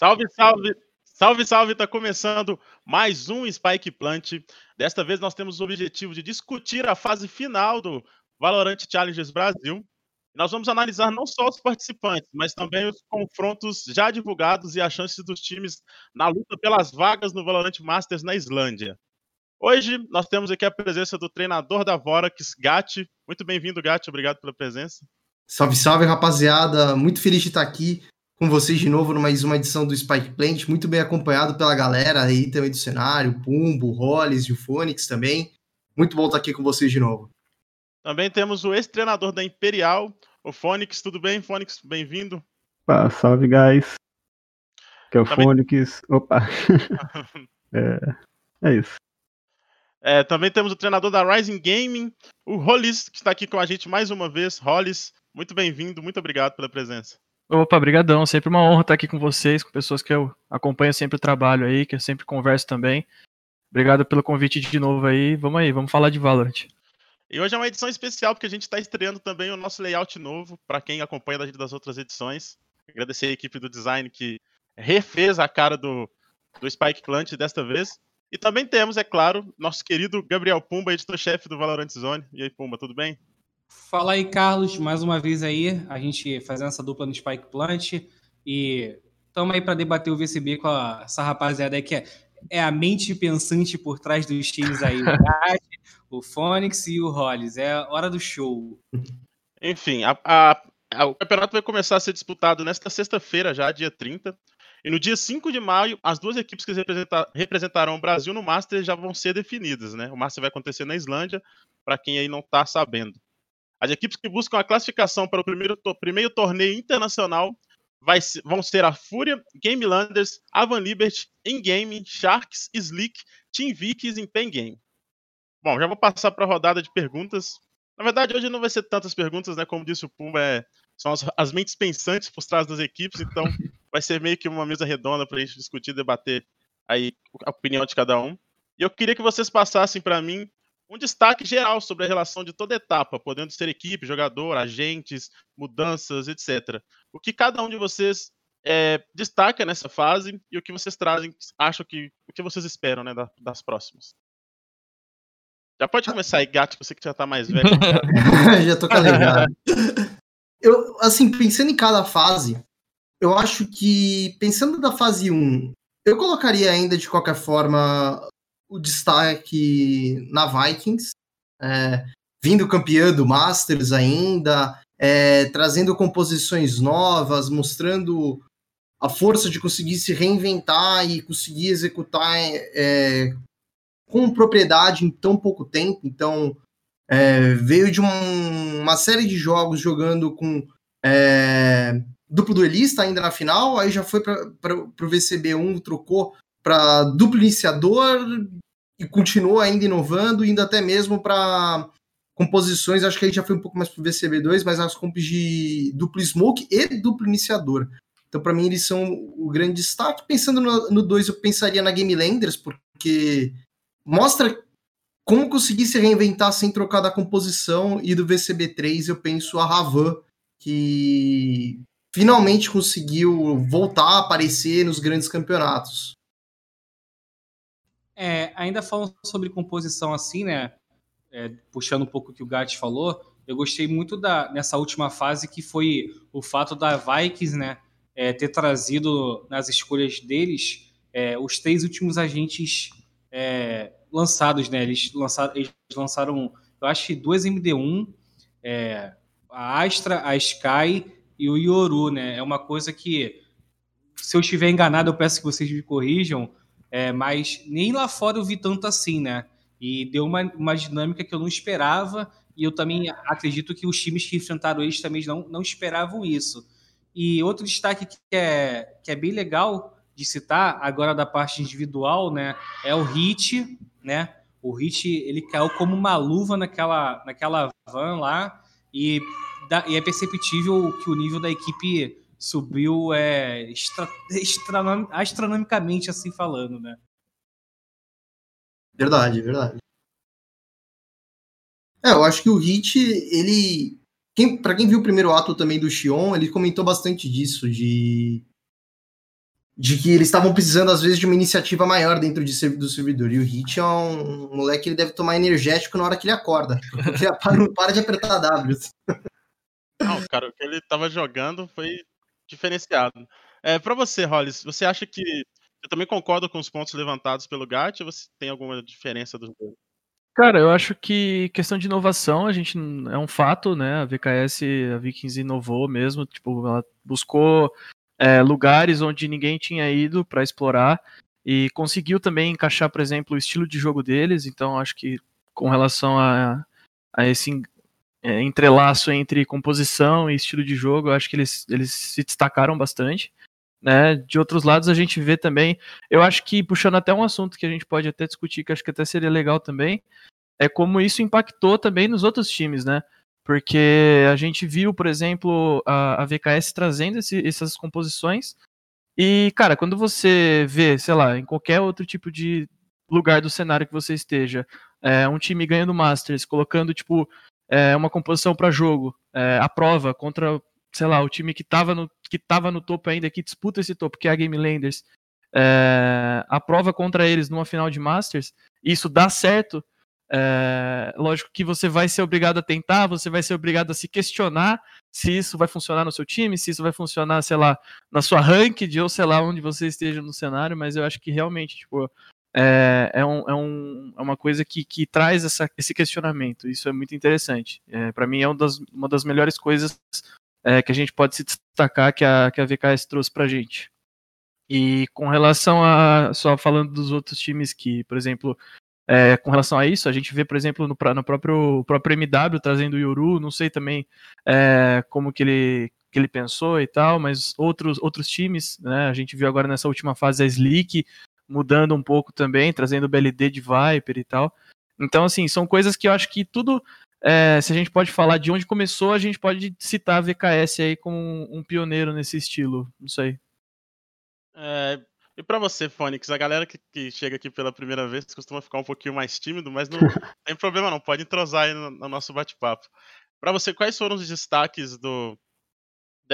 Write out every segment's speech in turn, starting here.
Salve, salve! Salve, salve! Tá começando mais um Spike Plant. Desta vez nós temos o objetivo de discutir a fase final do Valorant Challenges Brasil. Nós vamos analisar não só os participantes, mas também os confrontos já divulgados e as chances dos times na luta pelas vagas no Valorant Masters na Islândia. Hoje nós temos aqui a presença do treinador da Vorax, Gatti. Muito bem-vindo, Gatti. Obrigado pela presença. Salve, salve, rapaziada. Muito feliz de estar aqui com vocês de novo numa mais uma edição do Spike Plant, muito bem acompanhado pela galera aí também do cenário, Pumbo, Hollis e o Fônix também. Muito bom estar aqui com vocês de novo. Também temos o ex-treinador da Imperial, o Fônix. Tudo bem, Fônix? Bem-vindo. salve, guys. Que é o também... Fônix. Opa. é, é isso. É, também temos o treinador da Rising Gaming, o Hollis, que está aqui com a gente mais uma vez. Hollis, muito bem-vindo, muito obrigado pela presença. Opa, brigadão. Sempre uma honra estar aqui com vocês, com pessoas que eu acompanho sempre o trabalho aí, que eu sempre converso também. Obrigado pelo convite de novo aí. Vamos aí, vamos falar de Valorant. E hoje é uma edição especial porque a gente está estreando também o nosso layout novo para quem acompanha das outras edições. Agradecer a equipe do design que refez a cara do, do Spike Plant desta vez. E também temos, é claro, nosso querido Gabriel Pumba, editor-chefe do Valorant Zone. E aí, Pumba, tudo bem? Fala aí, Carlos, mais uma vez aí, a gente fazendo essa dupla no Spike Plant e estamos aí para debater o VCB com a, essa rapaziada aí que é, é, a mente pensante por trás dos times aí, o Gad, o Fônix e o Hollis. É hora do show. Enfim, a, a, a, o campeonato vai começar a ser disputado nesta sexta-feira já, dia 30. E no dia 5 de maio, as duas equipes que representarão o Brasil no Master já vão ser definidas, né? O Master vai acontecer na Islândia, para quem aí não está sabendo. As equipes que buscam a classificação para o primeiro, to primeiro torneio internacional vai, vão ser a Fúria, Game Landers, Avan Liberty, Ingame, Sharks, Slick, Team Vikings e Pen Game. Bom, já vou passar para a rodada de perguntas. Na verdade, hoje não vai ser tantas perguntas, né? Como disse o Pumba, é, são as, as, mentes pensantes por trás das equipes, então vai ser meio que uma mesa redonda para a gente discutir, debater aí a opinião de cada um. E eu queria que vocês passassem para mim um destaque geral sobre a relação de toda etapa, podendo ser equipe, jogador, agentes, mudanças, etc. O que cada um de vocês é, destaca nessa fase e o que vocês trazem, acham que o que vocês esperam né, das próximas. Já pode começar aí, Gato, você que já tá mais velho. já tô calejado. eu, assim, pensando em cada fase, eu acho que, pensando da fase 1, eu colocaria ainda, de qualquer forma, o destaque na Vikings, é, vindo campeã do Masters ainda, é, trazendo composições novas, mostrando a força de conseguir se reinventar e conseguir executar é, com propriedade em tão pouco tempo. Então, é, veio de um, uma série de jogos jogando com é, duplo duelista ainda na final, aí já foi para o VCB1, trocou para duplo iniciador e continuou ainda inovando, indo até mesmo para composições, acho que aí já foi um pouco mais para o VCB2, mas as comps de duplo smoke e duplo iniciador. Então, para mim, eles são o grande destaque. Pensando no 2, eu pensaria na Game Landers, porque mostra como conseguir se reinventar sem trocar da composição. E do VCB3, eu penso a Ravan, que finalmente conseguiu voltar a aparecer nos grandes campeonatos. É, ainda falando sobre composição assim, né? É, puxando um pouco o que o Gatti falou, eu gostei muito da nessa última fase que foi o fato da Vikings, né? É, ter trazido nas escolhas deles é, os três últimos agentes é, lançados, né? Eles lançaram, eles lançaram, eu acho, duas MD1, é, a Astra, a Sky e o Yoru, né? É uma coisa que, se eu estiver enganado, eu peço que vocês me corrijam é, mas nem lá fora eu vi tanto assim, né? E deu uma, uma dinâmica que eu não esperava, e eu também acredito que os times que enfrentaram eles também não, não esperavam isso. E outro destaque que é, que é bem legal de citar, agora da parte individual, né, é o Hit, né? O Hit, ele caiu como uma luva naquela, naquela van lá, e, da, e é perceptível que o nível da equipe subiu é, extra, extra, astronomicamente assim falando, né? Verdade, verdade. É, eu acho que o Hit, ele. Quem, para quem viu o primeiro ato também do Xion, ele comentou bastante disso, de de que eles estavam precisando, às vezes, de uma iniciativa maior dentro de, do servidor. E o Hit é um, um moleque, ele deve tomar energético na hora que ele acorda. Porque não para de apertar W. Não, cara, o que ele tava jogando foi diferenciado. É, para você, Hollis, você acha que. Eu também concordo com os pontos levantados pelo GAT ou você tem alguma diferença dos dois? Cara, eu acho que questão de inovação, a gente é um fato, né? A VKS, a Vikings inovou mesmo, tipo, ela buscou é, lugares onde ninguém tinha ido para explorar e conseguiu também encaixar, por exemplo, o estilo de jogo deles. Então, acho que com relação a, a esse é, entrelaço entre composição e estilo de jogo, eu acho que eles, eles se destacaram bastante. Né? De outros lados, a gente vê também, eu acho que puxando até um assunto que a gente pode até discutir, que acho que até seria legal também, é como isso impactou também nos outros times, né? porque a gente viu, por exemplo, a, a VKS trazendo esse, essas composições. E, cara, quando você vê, sei lá, em qualquer outro tipo de lugar do cenário que você esteja, é, um time ganhando Masters, colocando, tipo, é, uma composição para jogo, é, a prova contra, sei lá, o time que estava no, que tava no topo ainda, que disputa esse topo, que é a Game Landers, é, a prova contra eles numa final de Masters, isso dá certo, é, lógico que você vai ser obrigado a tentar, você vai ser obrigado a se questionar se isso vai funcionar no seu time, se isso vai funcionar, sei lá, na sua ranked ou sei lá onde você esteja no cenário, mas eu acho que realmente, tipo, é, é, um, é, um, é uma coisa que, que traz essa, esse questionamento. Isso é muito interessante. É, Para mim é uma das, uma das melhores coisas é, que a gente pode se destacar que a, que a VKS trouxe pra gente. E com relação a, só falando dos outros times que, por exemplo, é, com relação a isso. A gente vê, por exemplo, no, no próprio, próprio MW trazendo o Yoru, não sei também é, como que ele, que ele pensou e tal, mas outros, outros times, né, a gente viu agora nessa última fase a Slick mudando um pouco também, trazendo o BLD de Viper e tal. Então, assim, são coisas que eu acho que tudo, é, se a gente pode falar de onde começou, a gente pode citar a VKS aí como um, pioneiro nesse estilo, não sei. É, e para você, Fônix, a galera que, que, chega aqui pela primeira vez costuma ficar um pouquinho mais tímido, mas não tem problema não, pode entrosar aí no, no nosso bate-papo. Para você, quais foram os destaques do,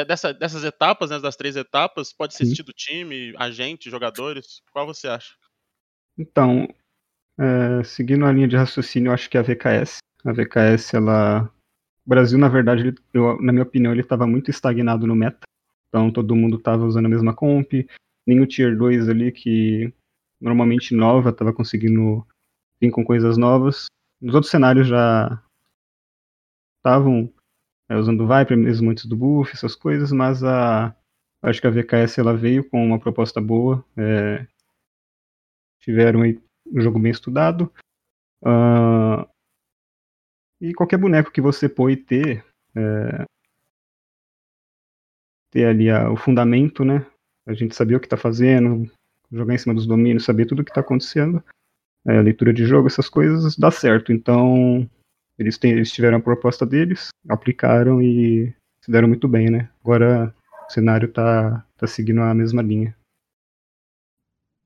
dessa, dessas etapas, né, das três etapas? Pode ser do time, agente, jogadores? Qual você acha? Então, é, seguindo a linha de raciocínio, eu acho que a VKS. A VKS, ela. O Brasil, na verdade, ele, eu, na minha opinião, ele estava muito estagnado no meta. Então, todo mundo estava usando a mesma comp, nem o Tier 2 ali, que normalmente nova, estava conseguindo vir com coisas novas. Nos outros cenários já estavam é, usando Viper mesmo antes do buff, essas coisas, mas a acho que a VKS ela veio com uma proposta boa. É, tiveram aí um jogo bem estudado. Uh, e qualquer boneco que você pôr ter, é, ter ali a, o fundamento, né? a gente sabia o que está fazendo, jogar em cima dos domínios, saber tudo o que está acontecendo, é, leitura de jogo, essas coisas, dá certo. Então, eles, têm, eles tiveram a proposta deles, aplicaram e se deram muito bem, né? Agora o cenário está tá seguindo a mesma linha.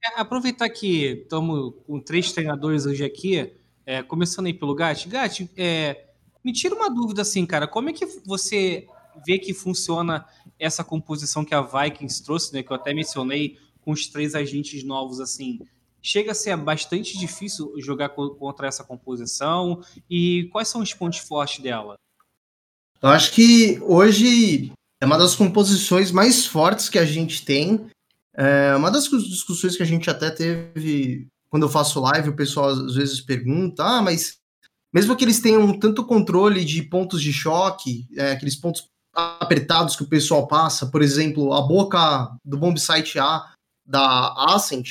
É, aproveitar que estamos com três treinadores hoje aqui, é, começando aí pelo Gatti. Gatti, é, me tira uma dúvida assim, cara, como é que você vê que funciona essa composição que a Vikings trouxe, né, que eu até mencionei, com os três agentes novos, assim, chega a ser bastante difícil jogar contra essa composição? E quais são os pontos fortes dela? Eu acho que hoje é uma das composições mais fortes que a gente tem. É uma das discussões que a gente até teve quando eu faço live, o pessoal às vezes pergunta: ah, mas mesmo que eles tenham tanto controle de pontos de choque, é, aqueles pontos apertados que o pessoal passa, por exemplo, a boca do bomb site A da Ascent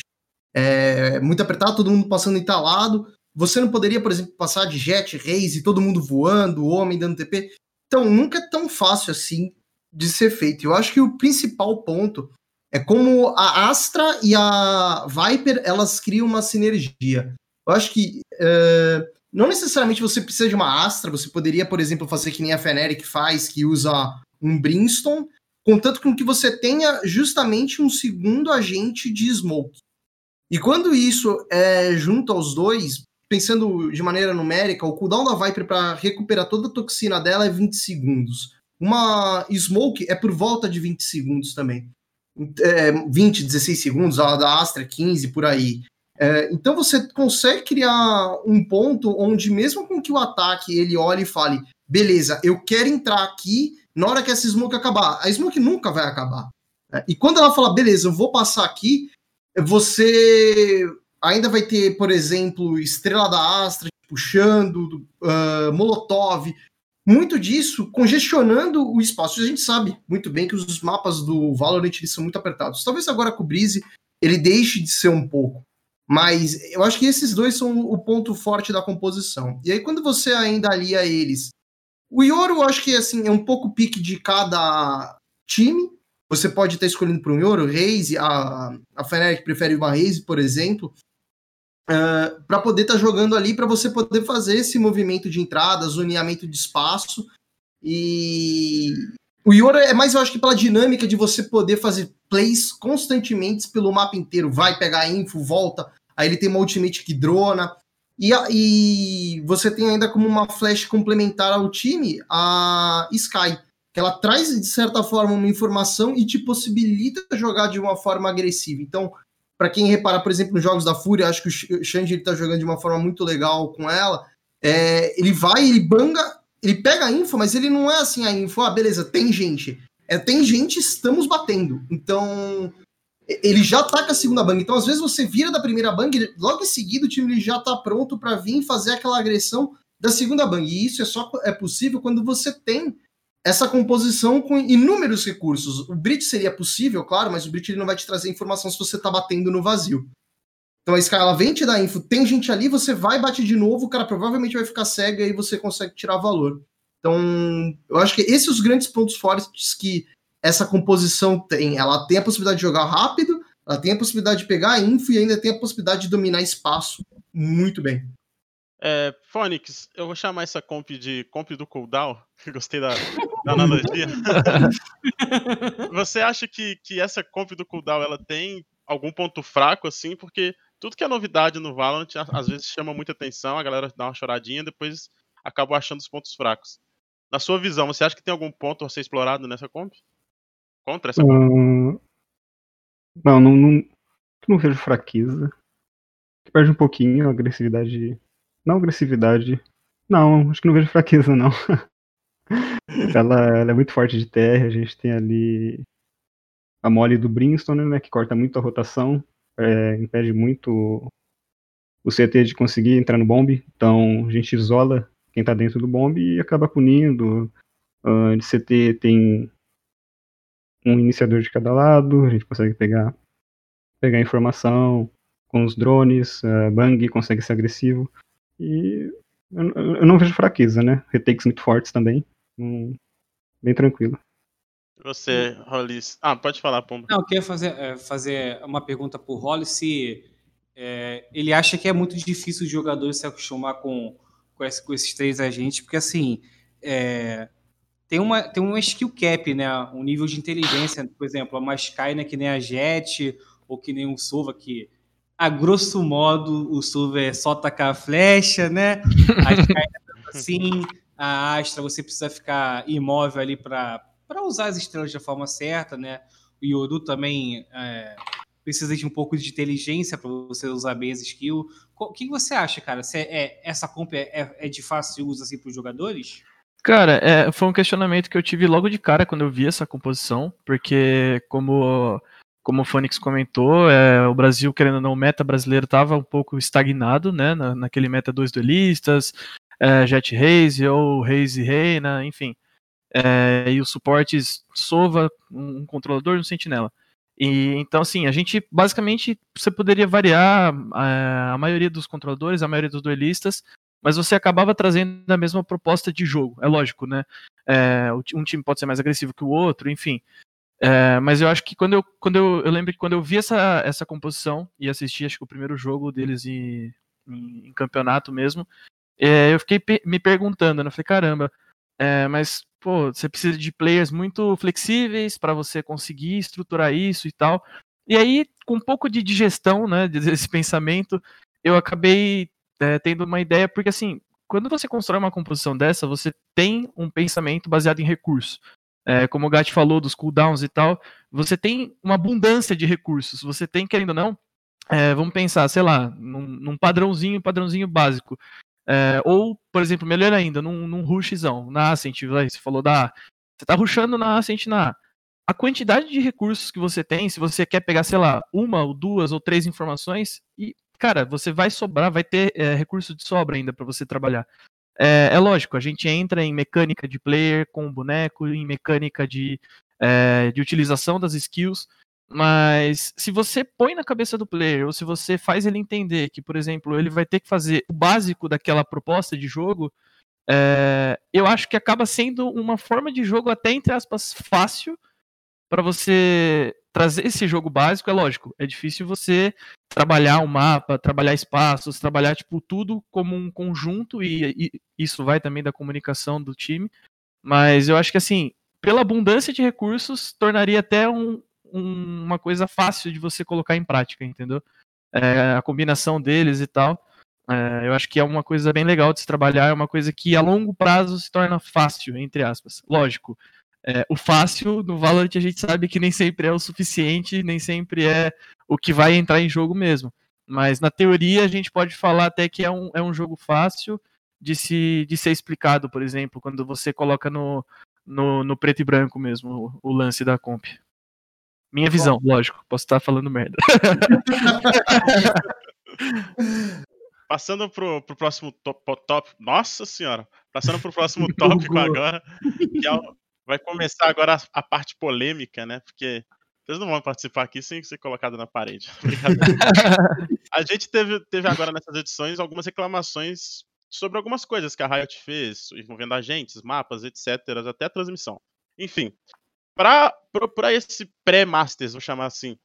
é muito apertado, todo mundo passando entalado. Você não poderia, por exemplo, passar de jet, raise, todo mundo voando, homem dando TP. Então, nunca é tão fácil assim de ser feito. Eu acho que o principal ponto é como a Astra e a Viper elas criam uma sinergia. Eu acho que uh, não necessariamente você precisa de uma Astra, você poderia, por exemplo, fazer que nem a Feneric faz, que usa um Brimstone, contanto com que você tenha justamente um segundo agente de Smoke. E quando isso é junto aos dois, pensando de maneira numérica, o cooldown da Viper para recuperar toda a toxina dela é 20 segundos. Uma Smoke é por volta de 20 segundos também. é, 20, 16 segundos, a da Astra 15 por aí. É, então você consegue criar um ponto onde mesmo com que o ataque ele olhe e fale, beleza, eu quero entrar aqui na hora que essa smoke acabar. A smoke nunca vai acabar. Né? E quando ela fala, beleza, eu vou passar aqui, você ainda vai ter, por exemplo, Estrela da Astra puxando, uh, Molotov, muito disso congestionando o espaço. A gente sabe muito bem que os mapas do Valorant eles são muito apertados. Talvez agora com o Breeze ele deixe de ser um pouco. Mas eu acho que esses dois são o ponto forte da composição. E aí, quando você ainda alia eles. O Yoro, eu acho que assim, é um pouco pique de cada time. Você pode estar escolhendo para um Yoro, Raze, a, a Fnatic prefere uma Raze, por exemplo uh, ah, para poder estar tá jogando ali, para você poder fazer esse movimento de entrada, zoneamento de espaço. E o Yora é mais, eu acho que pela dinâmica de você poder fazer plays constantemente pelo mapa inteiro. Vai pegar info, volta, aí ele tem uma ultimate que drona. E, e você tem ainda como uma flash complementar ao time a Sky, ela traz, de certa forma, uma informação e te possibilita jogar de uma forma agressiva. Então, para quem reparar, por exemplo, nos jogos da Fúria, acho que o Xande está jogando de uma forma muito legal com ela. É, ele vai, ele banga, ele pega a info, mas ele não é assim a info, ah, beleza, tem gente. É, tem gente, estamos batendo. Então, ele já tá com a segunda bang. Então, às vezes, você vira da primeira bang, logo em seguida o time já tá pronto para vir fazer aquela agressão da segunda bang. E isso é só é possível quando você tem essa composição com inúmeros recursos. O Brit seria possível, claro, mas o Brit ele não vai te trazer informação se você está batendo no vazio. Então a Sky vem te dar info, tem gente ali, você vai, bate de novo, o cara provavelmente vai ficar cego e você consegue tirar valor. Então, eu acho que esses são os grandes pontos fortes que essa composição tem. Ela tem a possibilidade de jogar rápido, ela tem a possibilidade de pegar info e ainda tem a possibilidade de dominar espaço muito bem. É, Phonix, eu vou chamar essa comp de comp do cooldown, gostei da, da analogia. Você acha que, que essa comp do cooldown ela tem algum ponto fraco, assim? Porque tudo que é novidade no Valorant às vezes chama muita atenção, a galera dá uma choradinha, depois acaba achando os pontos fracos. Na sua visão, você acha que tem algum ponto a ser explorado nessa comp? Contra essa comp? Uh, não, não, não, não vejo fraqueza. Perde um pouquinho a agressividade não agressividade. Não, acho que não vejo fraqueza, não. ela, ela, é muito forte de terra, a gente tem ali a mole do Brimstone, né, que corta muito a rotação, é, impede muito o CT de conseguir entrar no bombe, então a gente isola quem tá dentro do bombe e acaba punindo. Uh, de CT tem um iniciador de cada lado, a gente consegue pegar, pegar informação com os drones, uh, Bang consegue ser agressivo. E eu, eu não vejo fraqueza, né? Retakes muito fortes também. Hum, bem tranquilo. Você, Hollis. Ah, pode falar, Pomba. Não, eu queria fazer, é, fazer uma pergunta pro Hollis se é, ele acha que é muito difícil os jogadores se acostumar com, com, esse, com esses três agentes, porque assim. É, tem uma, tem uma skill cap, né? Um nível de inteligência, por exemplo, a Maskai, né, que nem a Jet, ou que nem o Sova, que a grosso modo, o Silver é só tacar a flecha, né? assim, a Astra você precisa ficar imóvel ali para usar as estrelas da forma certa, né? O Yoru também é, precisa de um pouco de inteligência para você usar bem as skills. O que você acha, cara? Se é, é, essa comp é, é, de fácil uso assim, para os jogadores? Cara, é, foi um questionamento que eu tive logo de cara quando eu vi essa composição, porque como como o Fênix comentou, é, o Brasil, querendo ou não, o meta brasileiro estava um pouco estagnado, né, na, naquele meta dois duelistas, é, Jet Raze ou Raze Reina, enfim. É, e os suportes Sova, um, controlador e um sentinela. E, então, assim, a gente, basicamente, você poderia variar a, é, a maioria dos controladores, a maioria dos duelistas, mas você acabava trazendo a mesma proposta de jogo, é lógico, né? É, um time pode ser mais agressivo que o outro, enfim. É, mas eu acho que quando eu, quando eu, eu lembro que quando eu vi essa, essa composição e assisti, acho que o primeiro jogo deles em, em, em campeonato mesmo, é, eu fiquei pe me perguntando, né? Eu falei, caramba, é, mas pô, você precisa de players muito flexíveis para você conseguir estruturar isso e tal. E aí, com um pouco de digestão, né, desse pensamento, eu acabei é, tendo uma ideia, porque assim, quando você constrói uma composição dessa, você tem um pensamento baseado em recurso. É, como o Gat falou, dos cooldowns e tal, você tem uma abundância de recursos. Você tem, querendo ou não, é, vamos pensar, sei lá, num, num padrãozinho, padrãozinho básico. É, ou, por exemplo, melhor ainda, num, num rushzão, na Ascent, você falou da. Você tá rushando na Ascent na A. A quantidade de recursos que você tem, se você quer pegar, sei lá, uma ou duas ou três informações, e, cara, você vai sobrar, vai ter é, recurso de sobra ainda para você trabalhar. É, é, lógico, a gente entra em mecânica de player com o boneco, em mecânica de, é, de utilização das skills, mas se você põe na cabeça do player, ou se você faz ele entender que, por exemplo, ele vai ter que fazer o básico daquela proposta de jogo, é, eu acho que acaba sendo uma forma de jogo até, entre aspas, fácil para você trazer esse jogo básico, é lógico, é difícil você trabalhar o um mapa, trabalhar espaços, trabalhar tipo tudo como um conjunto e, e, isso vai também da comunicação do time. Mas eu acho que assim, pela abundância de recursos, tornaria até um, um, uma coisa fácil de você colocar em prática, entendeu? É, a combinação deles e tal. É, eu acho que é uma coisa bem legal de se trabalhar, é uma coisa que a longo prazo se torna fácil, entre aspas. Lógico, é, o fácil no Valorant a gente sabe que nem sempre é o suficiente, nem sempre é o que vai entrar em jogo mesmo. Mas na teoria a gente pode falar até que é um, é um jogo fácil de, se, de ser explicado, por exemplo, quando você coloca no, no, no preto e branco mesmo o, o lance da comp. Minha visão, Bom. lógico, posso estar falando merda. Passando pro, pro próximo top, top, Nossa senhora! Passando pro próximo tópico agora, que é o, vai começar agora a, a, parte polêmica, né? Porque vocês não vão participar aqui sem ser colocado na parede. a gente teve, teve agora nessas edições algumas reclamações sobre algumas coisas que a Riot fez, envolvendo agentes, mapas, etc., até a transmissão. Enfim, para esse pré-Masters, vou chamar assim,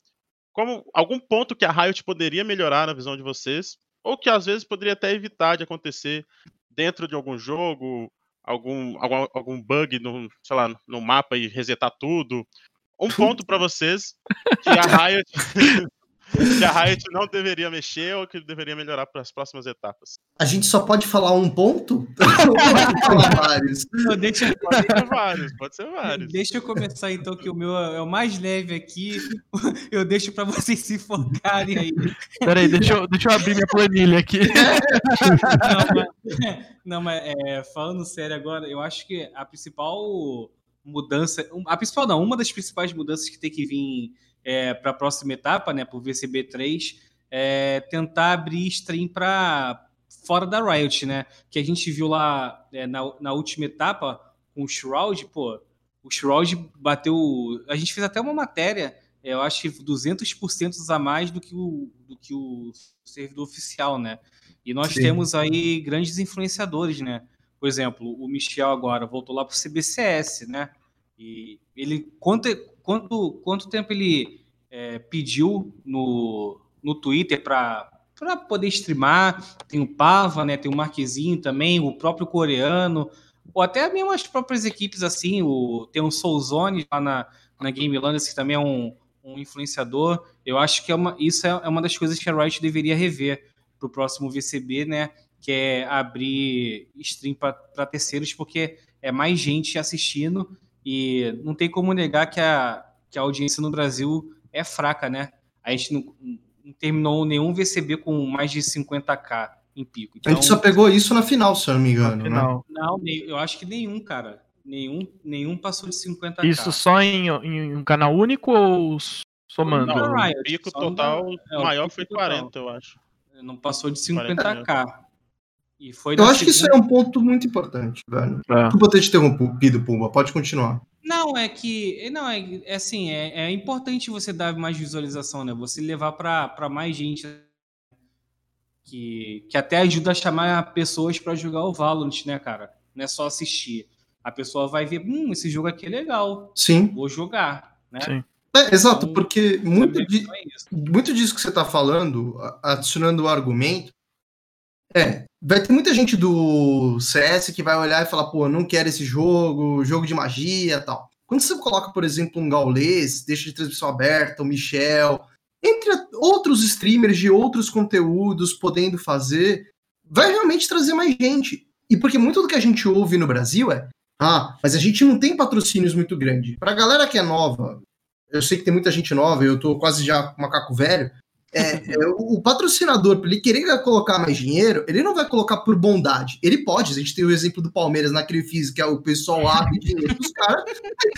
como algum ponto que a Riot poderia melhorar na visão de vocês, ou que às vezes poderia até evitar de acontecer dentro de algum jogo, algum, algum, algum bug no, sei lá, no mapa e resetar tudo. Um ponto para vocês que a Riot que a Riot não deveria mexer ou que deveria melhorar para as próximas etapas. A gente só pode falar um ponto? Não, deixa... Pode ser vários, pode ser vários. Deixa eu começar então, que o meu é o mais leve aqui. Eu deixo para vocês se focarem aí. Peraí, deixa eu, deixa eu abrir minha planilha aqui. Não, mas, não, mas é, falando sério agora, eu acho que a principal mudança, a principal não, uma das principais mudanças que tem que vir é, para a próxima etapa, né, para o VCB3, é tentar abrir stream para fora da Riot, né? Que a gente viu lá é, na, na última etapa com o Shroud, pô, o Shroud bateu. A gente fez até uma matéria, é, eu acho que 200% a mais do que o, do que o servidor oficial, né? E nós Sim. temos aí grandes influenciadores, né? Por exemplo, o Michel agora voltou lá para o CBCS, né? E ele quanto quanto, quanto tempo ele é, pediu no, no Twitter para para poder streamar. Tem o Pava, né? Tem o Marquezinho também, o próprio coreano, ou até mesmo as próprias equipes assim. O, tem o Soulzone lá na, na Game Landers, que também é um, um influenciador. Eu acho que é uma, isso é, é uma das coisas que a Riot deveria rever para o próximo VCB, né? Que é abrir stream para terceiros, porque é mais gente assistindo e não tem como negar que a, que a audiência no Brasil é fraca, né? A gente não, não terminou nenhum VCB com mais de 50k em pico. Então, a gente só pegou isso na final, se eu não me engano. Né? Não, eu acho que nenhum, cara. Nenhum, nenhum passou de 50k. Isso só em, em um canal único ou somando? Não, o pico total é, maior foi 40, total. eu acho. Não passou de 50k. E foi Eu acho segunda... que isso é um ponto muito importante, velho. É. Desculpa ter te interrompido, Pumba. Pode continuar. Não, é que. Não, é, é assim, é, é importante você dar mais visualização, né? Você levar para mais gente. Que, que até ajuda a chamar pessoas para jogar o Valorant, né, cara? Não é só assistir. A pessoa vai ver, hum, esse jogo aqui é legal. Sim. Vou jogar, né? Sim. É, exato, então, porque muito, de, é muito disso que você está falando, adicionando o argumento, é, vai ter muita gente do CS que vai olhar e falar, pô, não quero esse jogo, jogo de magia tal. Quando você coloca, por exemplo, um Gaulês, deixa de transmissão aberta, o Michel, entre outros streamers de outros conteúdos podendo fazer, vai realmente trazer mais gente. E porque muito do que a gente ouve no Brasil é Ah, mas a gente não tem patrocínios muito grande. Pra galera que é nova, eu sei que tem muita gente nova, eu tô quase já macaco velho. É, é, o, o patrocinador, para ele querer colocar mais dinheiro, ele não vai colocar por bondade. Ele pode, a gente tem o exemplo do Palmeiras na crise, que é o pessoal abre dinheiro dos caras.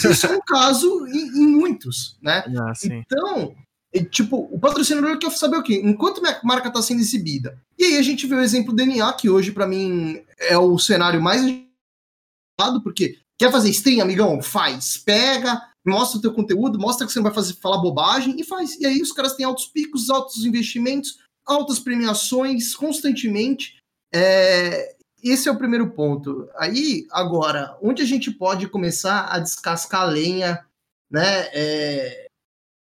Isso é um caso em, em muitos, né? Ah, então, é, tipo, o patrocinador quer saber o quê? Enquanto minha marca está sendo exibida. E aí a gente vê o exemplo do DNA, que hoje, para mim, é o cenário mais porque quer fazer stream, amigão? Faz. Pega, mostra o teu conteúdo, mostra que você não vai fazer, falar bobagem e faz. E aí os caras têm altos picos, altos investimentos, altas premiações constantemente. É, esse é o primeiro ponto. Aí, agora, onde a gente pode começar a descascar lenha, né? É,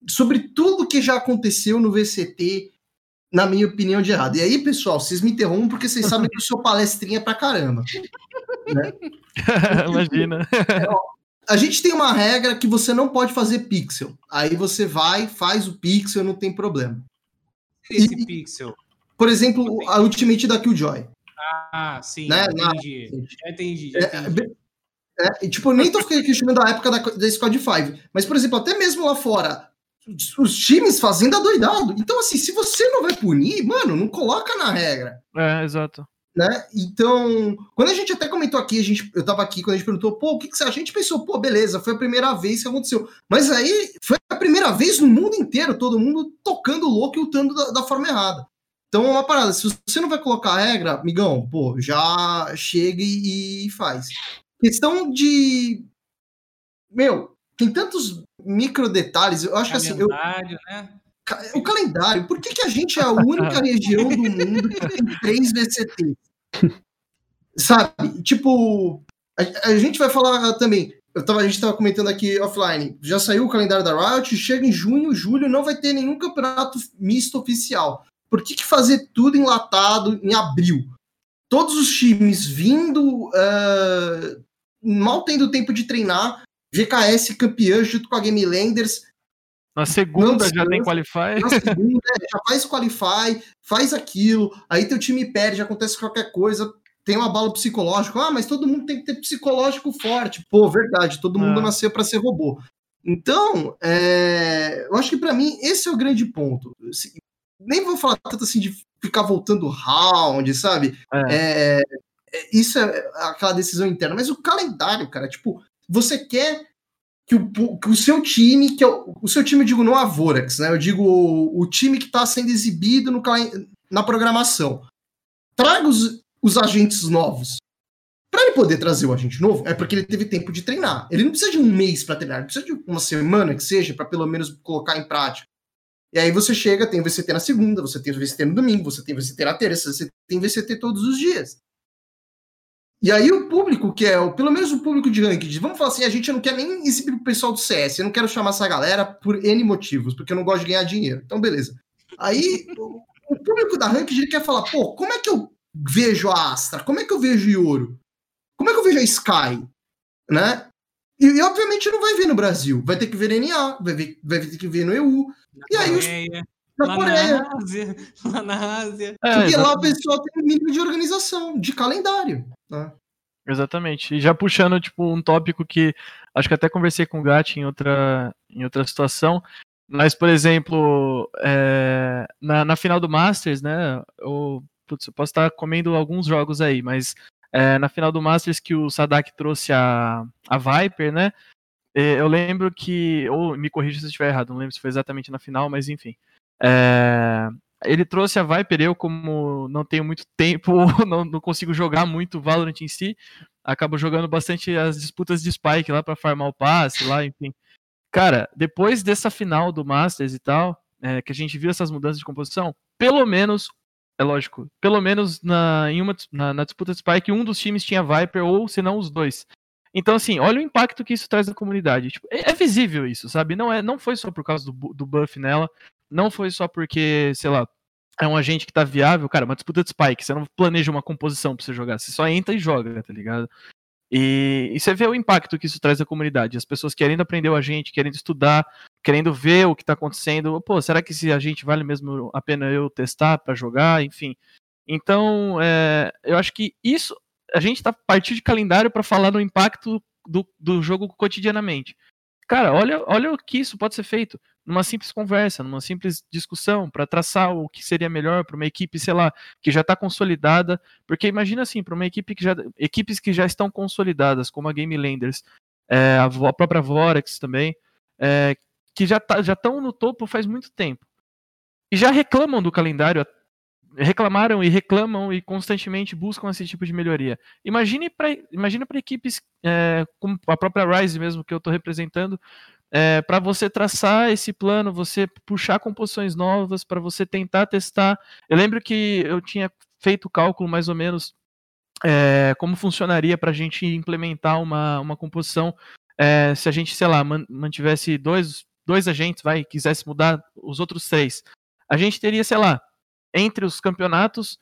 sobre tudo que já aconteceu no VCT, na minha opinião, de errado. E aí, pessoal, vocês me interrompem porque vocês sabem que eu sou palestrinha pra caramba. Né? Imagina. A gente tem uma regra que você não pode fazer pixel. Aí você vai, faz o pixel, não tem problema. Esse e, pixel. Por exemplo, a Ultimate da Killjoy. Ah, sim, né? entendi. Na... Já entendi, já é, entendi. É, é, tipo, eu nem tô questionando a época da, da Squad 5. Mas, por exemplo, até mesmo lá fora, os times fazendo adoidado. Então, assim, se você não vai punir, mano, não coloca na regra. É, exato. Né? Então, quando a gente até comentou aqui, a gente, eu tava aqui, quando a gente perguntou, pô, o que, que A gente pensou, pô, beleza, foi a primeira vez que aconteceu. Mas aí foi a primeira vez no mundo inteiro, todo mundo tocando louco e lutando da, da forma errada. Então é uma parada, se você não vai colocar a regra, amigão, pô, já chega e, e faz. Questão de. Meu, tem tantos micro detalhes, eu acho que assim. Eu, né? O calendário, por que, que a gente é a única região do mundo que tem três VCT? Sabe? Tipo, a, a, gente vai falar também. Eu tava, a gente estava comentando aqui offline. Já saiu o calendário da Riot, chega em junho, julho, não vai ter nenhum campeonato misto oficial. Por que, que fazer tudo enlatado em abril? Todos os times vindo, uh, mal tendo tempo de treinar, GKS campeã junto com a Game Landers, na segunda já tem Qualify. Na segunda, é, já faz Qualify, faz aquilo, aí teu time perde, acontece qualquer coisa, tem um abalo psicológico. Ah, mas todo mundo tem que ter psicológico forte. Pô, verdade, todo mundo é. nasceu para ser robô. Então, é, eu acho que para mim esse é o grande ponto. Nem vou falar tanto assim de ficar voltando round, sabe? É. É, é isso é aquela decisão interna, mas o calendário, cara, tipo, você quer que o, que o seu time, que é o, o, seu time, eu digo não a Vorax, né? Eu digo o, o time que está sendo exibido no, na programação. Traga os, os agentes novos. Para ele poder trazer o agente novo, é porque ele teve tempo de treinar. Ele não precisa de um mês para treinar, ele precisa de uma semana que seja, para pelo menos colocar em prática. E aí você chega, tem VCT na segunda, você tem VCT no domingo, você tem VCT na terça, você tem VCT todos os dias. E aí o público, que é o, pelo menos o público de ranked, vamos falar assim, a gente não quer nem exibir pro pessoal do CS, eu não quero chamar essa galera por N motivos, porque eu não gosto de ganhar dinheiro. Então, beleza. Aí o, o público da ranked quer falar, pô, como é que eu vejo a Astra? Como é que eu vejo Yoro? Como é que eu vejo a Sky? Né? E, e obviamente não vai ver no Brasil, vai ter que ver no NA, vai, ver, vai ter que ver no EU. Na e aí os, na lá Coreia. Na Ásia, lá na Ásia. É, Porque lá o pessoal tem um mínimo de organização, de calendário. Né? Exatamente. E já puxando, tipo, um tópico que acho que até conversei com o Gat em outra, em outra situação. Mas, por exemplo, é, na, na final do Masters, né? Eu, putz, eu posso estar comendo alguns jogos aí, mas é, na final do Masters que o Sadak trouxe a, a Viper, né? É, eu lembro que, ou me corrija se eu estiver errado, não lembro se foi exatamente na final, mas enfim. É, ele trouxe a Viper, eu como não tenho muito tempo, não, não consigo jogar muito Valorant em si, acabo jogando bastante as disputas de Spike lá para farmar o passe lá, enfim. Cara, depois dessa final do Masters e tal, é, que a gente viu essas mudanças de composição, pelo menos, é lógico, pelo menos na, em uma, na, na disputa de Spike, um dos times tinha Viper, ou se não os dois. Então, assim, olha o impacto que isso traz na comunidade. Tipo, é, é, visível isso, sabe? Não, é, não foi só por causa do, do buff nela, não foi só porque, sei lá, é um agente que tá viável, cara, uma disputa de spike, você não planeja uma composição pra você jogar, você só entra e joga, tá ligado? E, e, você vê o impacto que isso traz à comunidade. As pessoas querendo aprender o agente, querendo estudar, querendo ver o que tá acontecendo. Pô, será que esse agente vale mesmo a pena eu testar para jogar? Enfim. Então, é, eu acho que isso a gente tá partindo de calendário para falar no impacto do, do jogo cotidianamente. Cara, olha, olha o que isso pode ser feito numa simples conversa, numa simples discussão, para traçar o que seria melhor para uma equipe, sei lá, que já está consolidada. Porque imagina assim, para uma equipe que já. Equipes que já estão consolidadas, como a Game Landers, é, a, a, própria Vorex também, é, que já tá, estão no topo faz muito tempo. E já reclamam do calendário reclamaram e reclamam e constantemente buscam esse tipo de melhoria. Imagine para imagine equipes é, como a própria Rise mesmo que eu estou representando, é, para você traçar esse plano, você puxar composições novas, para você tentar testar. Eu lembro que eu tinha feito o cálculo mais ou menos é, como funcionaria para a gente implementar uma, uma composição é, se a gente, sei lá, mantivesse dois, dois agentes, vai, quisesse mudar os outros três. A gente teria, sei lá, entre os campeonatos,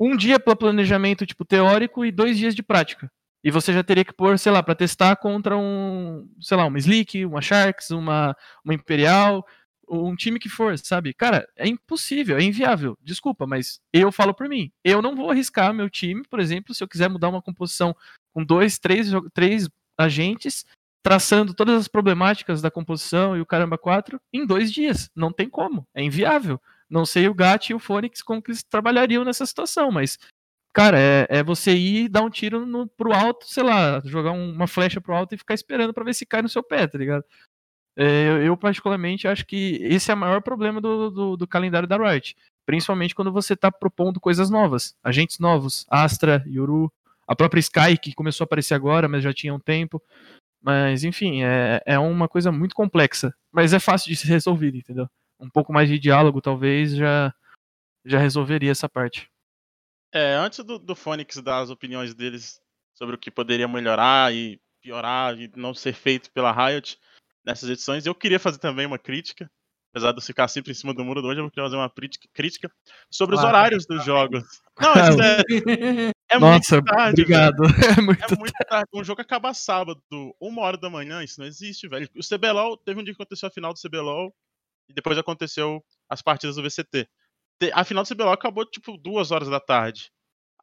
um dia para planejamento tipo teórico e dois dias de prática. E você já teria que pôr, sei lá, para testar contra um, sei lá, uma Slick, uma Sharks, uma, uma Imperial, um time que for, sabe? Cara, é impossível, é inviável. Desculpa, mas eu falo por mim. Eu não vou arriscar meu time, por exemplo, se eu quiser mudar uma composição com dois, três, três agentes, traçando todas as problemáticas da composição e o caramba 4 em dois dias. Não tem como, é inviável. Não sei o Gat e o Fônix como que eles trabalhariam nessa situação, mas, cara, é, é você ir dar um tiro no, pro alto, sei lá, jogar um, uma flecha pro alto e ficar esperando para ver se cai no seu pé, tá ligado? É, eu, eu, particularmente, acho que esse é o maior problema do, do, do calendário da Riot. Principalmente quando você está propondo coisas novas, agentes novos, Astra, Yuru, a própria Sky, que começou a aparecer agora, mas já tinha um tempo. Mas, enfim, é, é uma coisa muito complexa. Mas é fácil de se resolver, entendeu? Um pouco mais de diálogo, talvez, já, já resolveria essa parte. É, antes do, do Fônix dar as opiniões deles sobre o que poderia melhorar e piorar e não ser feito pela Riot nessas edições, eu queria fazer também uma crítica. Apesar de eu ficar sempre em cima do muro de hoje, eu vou fazer uma crítica sobre os horários dos jogos. Não, é sério. É Nossa, muito tarde. Obrigado. É muito, é muito tarde. Um jogo acaba sábado, uma hora da manhã, isso não existe, velho. O CBLOL, teve um dia que aconteceu a final do CBLOL, e depois aconteceu as partidas do VCT. A final do CBLOL acabou tipo duas horas da tarde.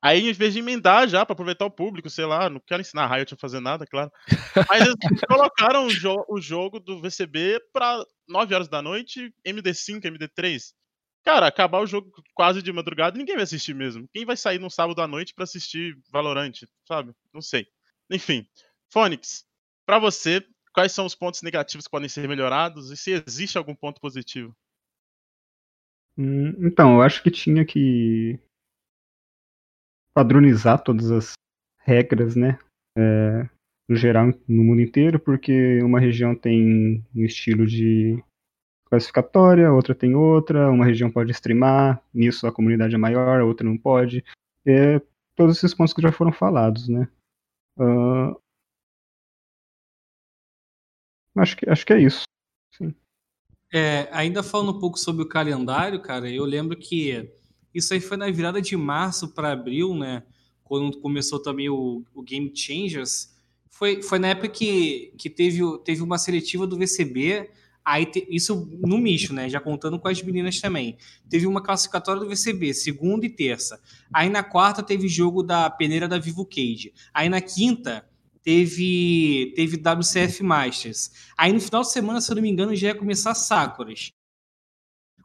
Aí, em vez de emendar já, para aproveitar o público, sei lá, não quero ensinar a Riot a fazer nada, claro. Mas eles colocaram o, jo o, jogo do VCB pra 9 horas da noite, MD5, MD3. Cara, acabar o jogo quase de madrugada, ninguém vai assistir mesmo. Quem vai sair no sábado à noite para assistir Valorant, sabe? Não sei. Enfim, Fônix, para você, quais são os pontos negativos que podem ser melhorados e se existe algum ponto positivo? Hum, então, eu acho que tinha que padronizar todas as regras, né? É, no geral, no mundo inteiro, porque uma região tem um estilo de classificatória, outra tem outra, uma região pode streamar, nisso a comunidade é maior, a outra não pode. É, todos esses pontos que já foram falados, né? Acho que, acho que é isso. Sim. É, ainda falando um pouco sobre o calendário, cara, eu lembro que isso aí foi na virada de março para abril, né? Quando começou também o, o Game Changers. Foi, foi na época que, que teve, teve uma seletiva do VCB. Aí te, isso no misto, né? Já contando com as meninas também. Teve uma classificatória do VCB, segunda e terça. Aí na quarta teve jogo da peneira da Vivo Cage. Aí na quinta teve, teve WCF Masters. Aí no final de semana, se eu não me engano, já ia começar Sakuras.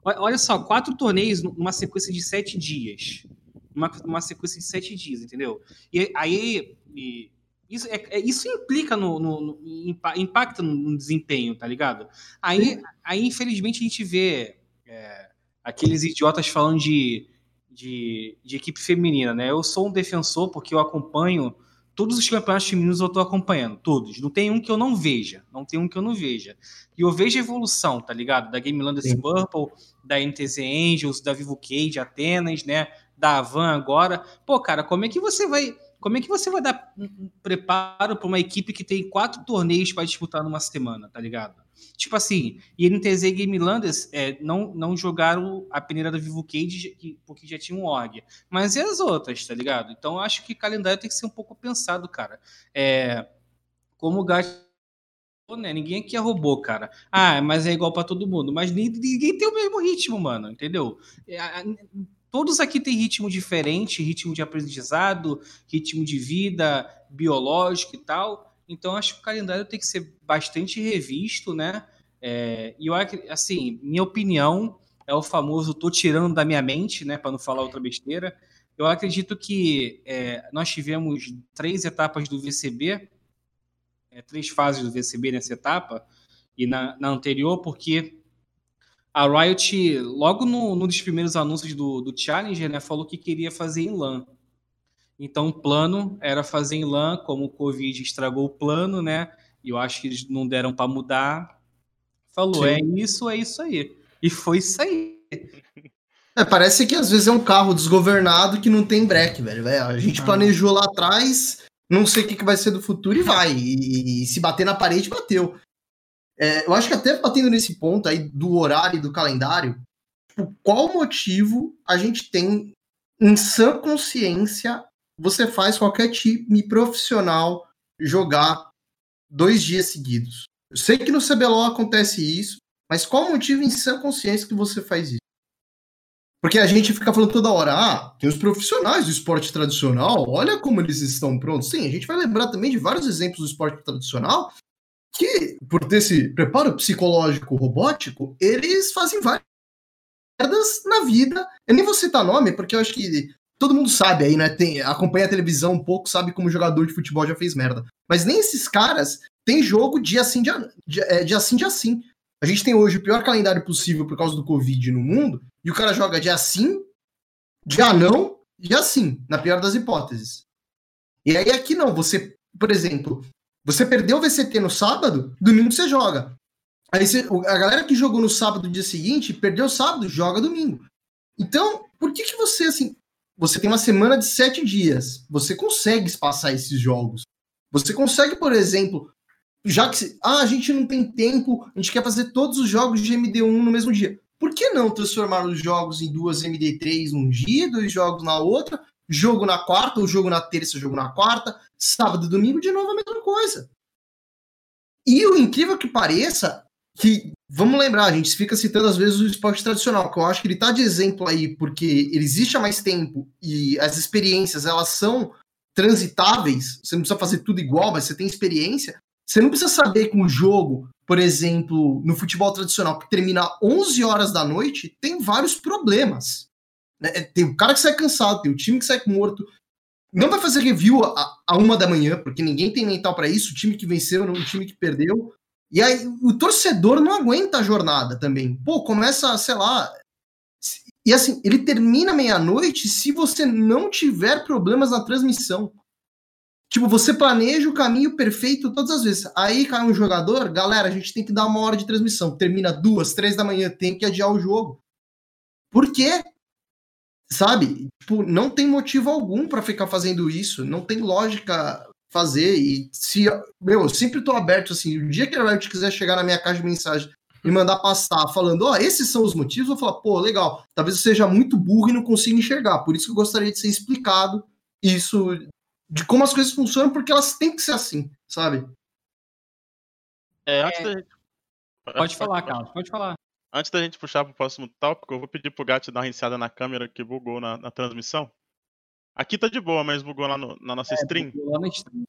Olha só, quatro torneios numa sequência de sete dias. Uma, uma sequência de sete dias, entendeu? E aí. E, isso, é, é, isso implica no, no, no, impacta no desempenho, tá ligado? Aí, aí infelizmente, a gente vê é, aqueles idiotas falando de, de, de, equipe feminina, né? Eu sou um defensor porque eu acompanho Todos os campeonatos femininos eu tô acompanhando, todos. Não tem um que eu não veja. Não tem um que eu não veja. E eu vejo a evolução, tá ligado? Da Game Landers Purple, da NTZ Angels, da Vivo Cage, Atenas, né? Da Avan agora. Pô, cara, como é que você vai. Como é que você vai dar um preparo para uma equipe que tem quatro torneios para disputar numa semana, tá ligado? Tipo assim, e NTZ e Game Landers é, não, não jogaram a peneira da Vivo Cage porque já tinha um org. Mas e as outras, tá ligado? Então acho que calendário tem que ser um pouco pensado, cara. É, como o né? Ninguém aqui é robô, cara. Ah, mas é igual para todo mundo. Mas ninguém tem o mesmo ritmo, mano, entendeu? É, todos aqui têm ritmo diferente, ritmo de aprendizado, ritmo de vida, biológico e tal. Então, acho que o calendário tem que ser bastante revisto, né? É, e eu assim, minha opinião é o famoso tô tirando da minha mente, né? Para não falar outra besteira. Eu acredito que é, nós tivemos três etapas do VCB, é, três fases do VCB nessa etapa, e na, na anterior, porque a Riot, logo no, no dos primeiros anúncios do, do Challenger, né, falou que queria fazer em LAN. Então, o plano era fazer em LAN, como o Covid estragou o plano, né? E eu acho que eles não deram para mudar. Falou, Sim. é isso, é isso aí. E foi isso aí. É, parece que às vezes é um carro desgovernado que não tem breque, velho. É, a gente ah. planejou lá atrás, não sei o que, que vai ser do futuro e vai. E, e se bater na parede, bateu. É, eu acho que até batendo nesse ponto aí do horário e do calendário, tipo, qual motivo a gente tem em sã consciência você faz qualquer time profissional jogar dois dias seguidos? Eu sei que no CBLOL acontece isso, mas qual motivo em sã consciência que você faz isso? Porque a gente fica falando toda hora, ah, tem os profissionais do esporte tradicional, olha como eles estão prontos. Sim, a gente vai lembrar também de vários exemplos do esporte tradicional que, por ter esse preparo psicológico robótico, eles fazem várias merdas na vida. Eu nem vou citar nome, porque eu acho que todo mundo sabe aí, né? Tem, acompanha a televisão um pouco, sabe como jogador de futebol já fez merda. Mas nem esses caras têm jogo dia assim, dia, assim, dia assim. A gente tem hoje o pior calendário possível por causa do Covid no mundo, e o cara joga dia sim, dia não, dia sim, na pior das hipóteses. E aí aqui não, você, por exemplo, você perdeu o VCT no sábado, domingo você joga. Aí você, a galera que jogou no sábado dia seguinte, perdeu sábado, joga domingo. Então, por que que você, assim, você tem uma semana de sete dias, você consegue espaçar esses jogos. Você consegue, por exemplo, já que ah, a gente não tem tempo, a gente quer fazer todos os jogos de MD1 no mesmo dia. Por que não transformar os jogos em duas MD3 num dia, dois jogos na outra, jogo na quarta, ou jogo na terça, jogo na quarta, sábado e domingo, de novo a mesma coisa. E o incrível que pareça, que, vamos lembrar, a gente fica citando às vezes o esporte tradicional, que eu acho que ele tá de exemplo aí porque ele existe há mais tempo e as experiências, elas são transitáveis, você não precisa fazer tudo igual, mas você tem experiência, você não precisa saber que um jogo, por exemplo, no futebol tradicional, que termina 11 horas da noite, tem vários problemas. Né? É, tem o cara que sai cansado, tem o time que sai morto. Não vai fazer review a, a uma da manhã, porque ninguém tem mental para isso. O time que venceu, o time que perdeu. E aí o torcedor não aguenta a jornada também. Pô, começa, sei lá. E assim, ele termina meia-noite se você não tiver problemas na transmissão. Tipo, você planeja o caminho perfeito todas as vezes. Aí cai um jogador, galera, a gente tem que dar uma hora de transmissão. Termina duas, três da manhã, tem que adiar o jogo. Por quê? sabe? Tipo, não tem motivo algum para ficar fazendo isso, não tem lógica fazer. E se, meu, eu sempre tô aberto assim, o dia que a Riot quiser chegar na minha caixa de mensagem e mandar passar falando, ó, oh, esses são os motivos, eu vou falar, pô, legal, talvez eu seja muito burro e não consiga enxergar. Por isso que eu gostaria de ser explicado isso, de como as coisas funcionam, porque elas têm que ser assim, sabe? É, antes é... da... Pode falar, Carlos, pode falar. Antes da gente puxar para o próximo tópico, eu vou pedir pro Gat dar uma reiniciada na câmera que bugou na, na transmissão. Aqui tá de boa, mas bugou lá no, na nossa é, stream. Lá na stream.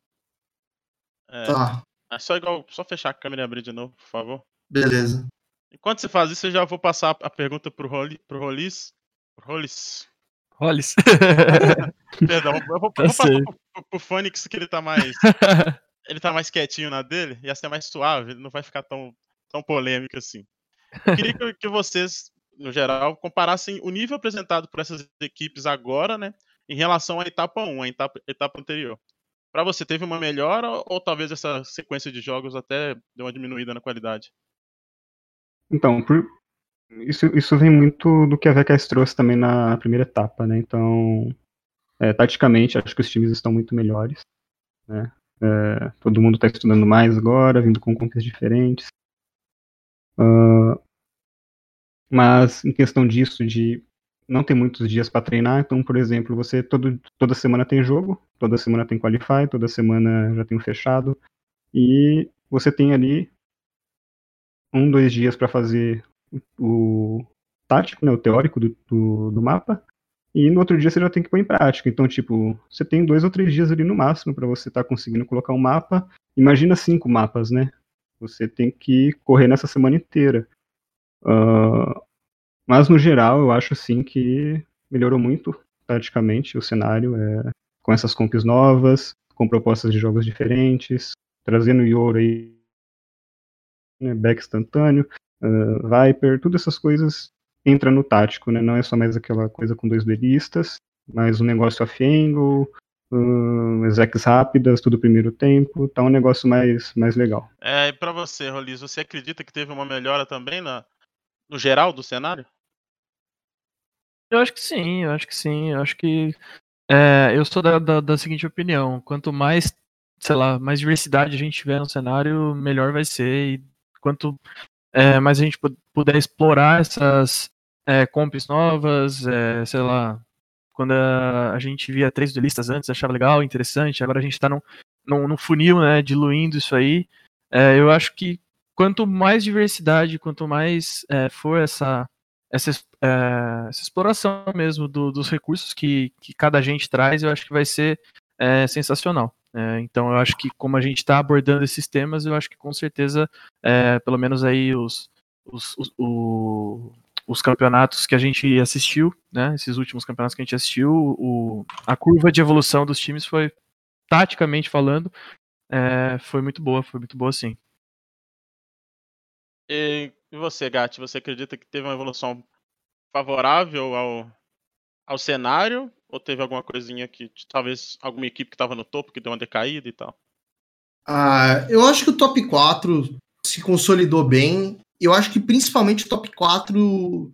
É, tá. é só igual, só fechar a câmera e abrir de novo, por favor. Beleza. Enquanto você faz isso, eu já vou passar a pergunta pro, Roli, pro Rolis. Rolis. Rolis. Perdão, eu vou, tá vou passar pro, pro, que ele tá mais. ele tá mais quietinho na dele, e essa é mais suave, ele não vai ficar tão, tão polêmico assim. Eu queria que, que vocês, no geral, comparassem o nível apresentado por essas equipes agora, né, em relação à etapa 1, a etapa, etapa anterior. Para você, teve uma melhora ou talvez essa sequência de jogos até deu uma diminuída na qualidade? Então, por... isso, isso vem muito do que a VKS trouxe também na primeira etapa, né? Então, é, taticamente, acho que os times estão muito melhores, né? É, todo mundo está estudando mais agora, vindo com contas diferentes. Uh, mas em questão disso, de não ter muitos dias para treinar, então, por exemplo, você todo, toda semana tem jogo, toda semana tem qualify, toda semana já tem um fechado, e você tem ali um, dois dias para fazer o tático, né, o teórico do, do, do, mapa, e no outro dia você já tem que pôr em prática. Então, tipo, você tem dois ou três dias ali no máximo para você estar tá conseguindo colocar um mapa. Imagina cinco mapas, né? Você tem que correr nessa semana inteira. Uh, mas no geral, eu acho assim que melhorou muito praticamente o cenário é, com essas comps novas, com propostas de jogos diferentes, trazendo Yoro aí, né, back instantâneo, uh, Viper, todas essas coisas entra no tático, né? Não é só mais aquela coisa com dois duelistas, mas um negócio off-angle, uh, execs rápidas, tudo primeiro tempo, tá um negócio mais, mais legal. É, e pra você, Rolis, você acredita que teve uma melhora também na, no geral do cenário? Eu acho que sim, eu acho que sim, eu acho que é, eu sou da, da, da seguinte opinião, quanto mais, sei lá, mais diversidade a gente tiver no cenário, melhor vai ser, e quanto é, mais a gente puder explorar essas, é, comps novas, é, sei lá, quando a, a, gente via três duelistas antes, achava legal, interessante, agora a gente está num, num, num, funil, né, diluindo isso aí. É, eu acho que quanto mais diversidade, quanto mais é, for essa, essa, é, essa exploração mesmo do, dos recursos que, que cada gente traz, eu acho que vai ser é, sensacional. então eu acho que como a gente está abordando esses temas, eu acho que com certeza, pelo menos aí os, os, os o, os campeonatos que a gente assistiu, né? Esses últimos campeonatos que a gente assistiu, o, a curva de evolução dos times foi, taticamente falando, é, foi muito boa, foi muito boa sim. E, e você, Gatti, você acredita que teve uma evolução favorável ao, ao cenário? Ou teve alguma coisinha que, talvez, alguma equipe que estava no topo que deu uma decaída e tal? Ah, eu acho que o top 4 se consolidou bem eu acho que principalmente o top 4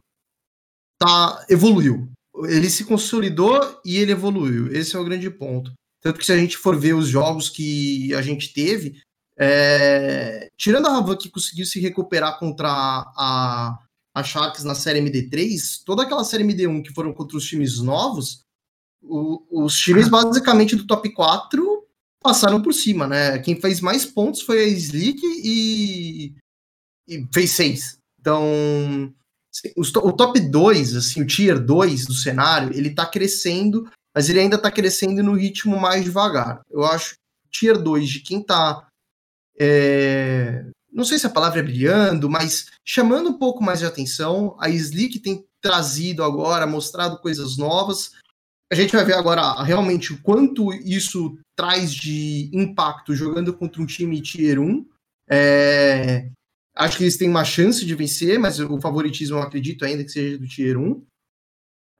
tá, evoluiu. Ele se consolidou e ele evoluiu. Esse é o grande ponto. Tanto que se a gente for ver os jogos que a gente teve, é... tirando a Ravan que conseguiu se recuperar contra a, a Sharks na série MD3, toda aquela série MD1 que foram contra os times novos, o, os times basicamente do top 4 passaram por cima, né? Quem fez mais pontos foi a Slick e e fez seis. Então, o top 2, assim, o tier 2 do cenário, ele tá crescendo, mas ele ainda tá crescendo no ritmo mais devagar. Eu acho tier 2 de quem tá. É, não sei se a palavra é brilhando, mas chamando um pouco mais de atenção. A Slick tem trazido agora, mostrado coisas novas. A gente vai ver agora realmente o quanto isso traz de impacto jogando contra um time tier 1. É, Acho que eles têm uma chance de vencer, mas o favoritismo eu acredito ainda que seja do Tier 1.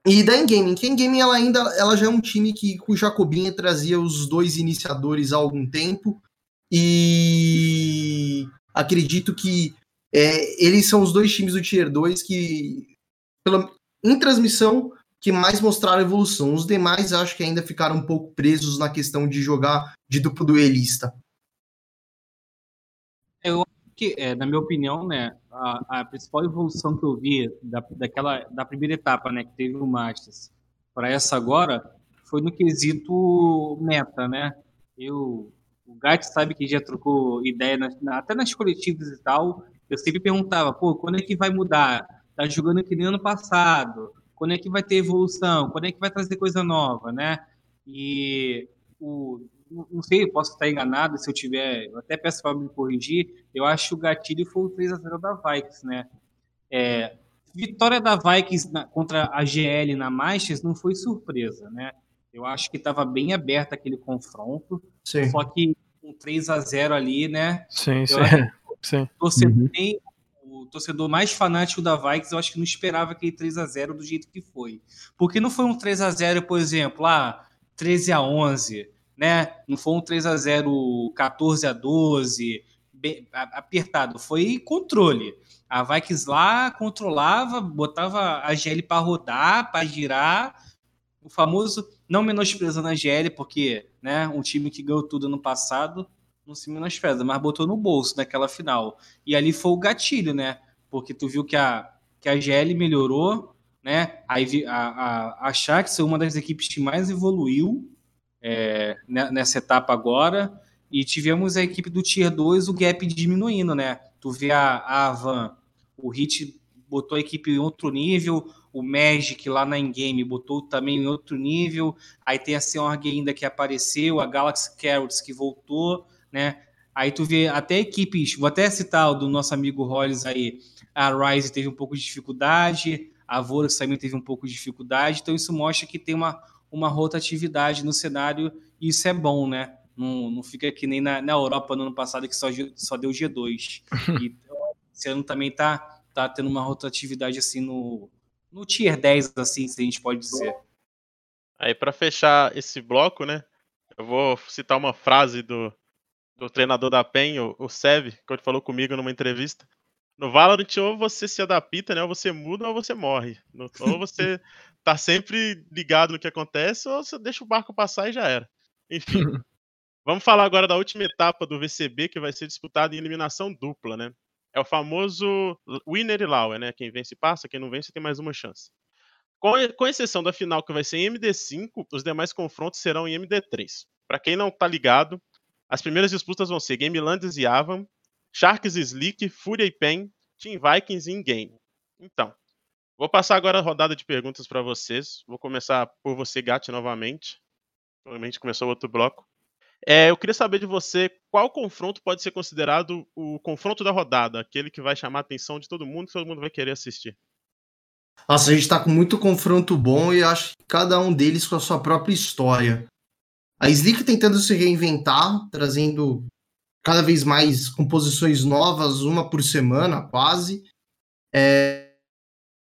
E da Engaming, que a Engaming ela ainda ela já é um time que o Jacobinha trazia os dois iniciadores há algum tempo. E acredito que é, eles são os dois times do Tier 2 que, pela, em transmissão, que mais mostraram evolução. Os demais acho que ainda ficaram um pouco presos na questão de jogar de duplo duelista. Eu que, é, na minha opinião, né, a, a, principal evolução que eu vi da, daquela, da primeira etapa, né, que teve o Masters, para essa agora, foi no quesito meta, né? Eu, o Gat sabe que já trocou ideia, na, até nas coletivas e tal, eu sempre perguntava, pô, quando é que vai mudar? Tá jogando que nem ano passado? Quando é que vai ter evolução? Quando é que vai trazer coisa nova, né? E o, não sei, posso estar enganado, se eu tiver, eu até peço para me corrigir, eu acho que o gatilho foi o 3 a 0 da Vikings, né? É, vitória da Vikings na, contra a GL na Masters não foi surpresa, né? Eu acho que estava bem aberto aquele confronto, sim. só que um 3 a 0 ali, né? Sim, sim. sim. Torcedor, uhum. O torcedor mais fanático da Vikings, eu acho que não esperava aquele 3 a 0 do jeito que foi. Porque não foi um 3 a 0 por exemplo, lá, 13 a 11 né? Não foi um 3 a 0 14 a 12, bem, apertado, foi controle. A Vikings lá controlava, botava a GL para rodar, para girar. O famoso não menosprezando a GL, porque né, um time que ganhou tudo no passado não se menospreza, mas botou no bolso naquela final. E ali foi o gatilho, né? Porque tu viu que a, que a GL melhorou, né? Aí a, a, a Shax é uma das equipes que mais evoluiu, é, nessa etapa agora. E tivemos a equipe do Tier 2, o gap diminuindo, né? Tu vê a, a Avan, o Hit botou a equipe em outro nível, o Magic lá na Endgame botou também em outro nível. Aí tem a Seorg ainda que apareceu, a Galaxy Carrots que voltou, né? Aí tu vê até equipes, vou até citar o do nosso amigo Hollis aí, a Rise teve um pouco de dificuldade, a Vorax também teve um pouco de dificuldade, então isso mostra que tem uma, uma rotatividade no cenário e isso é bom, né? Não, não fica que nem na, na Europa no ano passado que só, só deu G2. e esse ano também tá, tá tendo uma rotatividade assim no, no Tier 10, assim, se a gente pode dizer. Aí, para fechar esse bloco, né? Eu vou citar uma frase do, do treinador da PEN, o, o Sev, que ele falou comigo numa entrevista. No Valorant, ou você se adapta, né? Ou você muda ou você morre. No, ou você tá sempre ligado no que acontece, ou você deixa o barco passar e já era. Enfim. Vamos falar agora da última etapa do VCB, que vai ser disputada em eliminação dupla, né? É o famoso winner e lower, né? Quem vence passa, quem não vence tem mais uma chance. Com, com exceção da final que vai ser em MD5, os demais confrontos serão em MD3. Para quem não tá ligado, as primeiras disputas vão ser Gamelanders e Avan, Sharks e Slick, Fúria e Pen, Team Vikings e In-Game. Então, vou passar agora a rodada de perguntas para vocês. Vou começar por você, Gat, novamente. Provavelmente começou outro bloco. É, eu queria saber de você qual confronto pode ser considerado o confronto da rodada, aquele que vai chamar a atenção de todo mundo, que todo mundo vai querer assistir. Nossa, a gente tá com muito confronto bom e acho que cada um deles com a sua própria história. A Slick tentando se reinventar, trazendo cada vez mais composições novas, uma por semana, quase. É,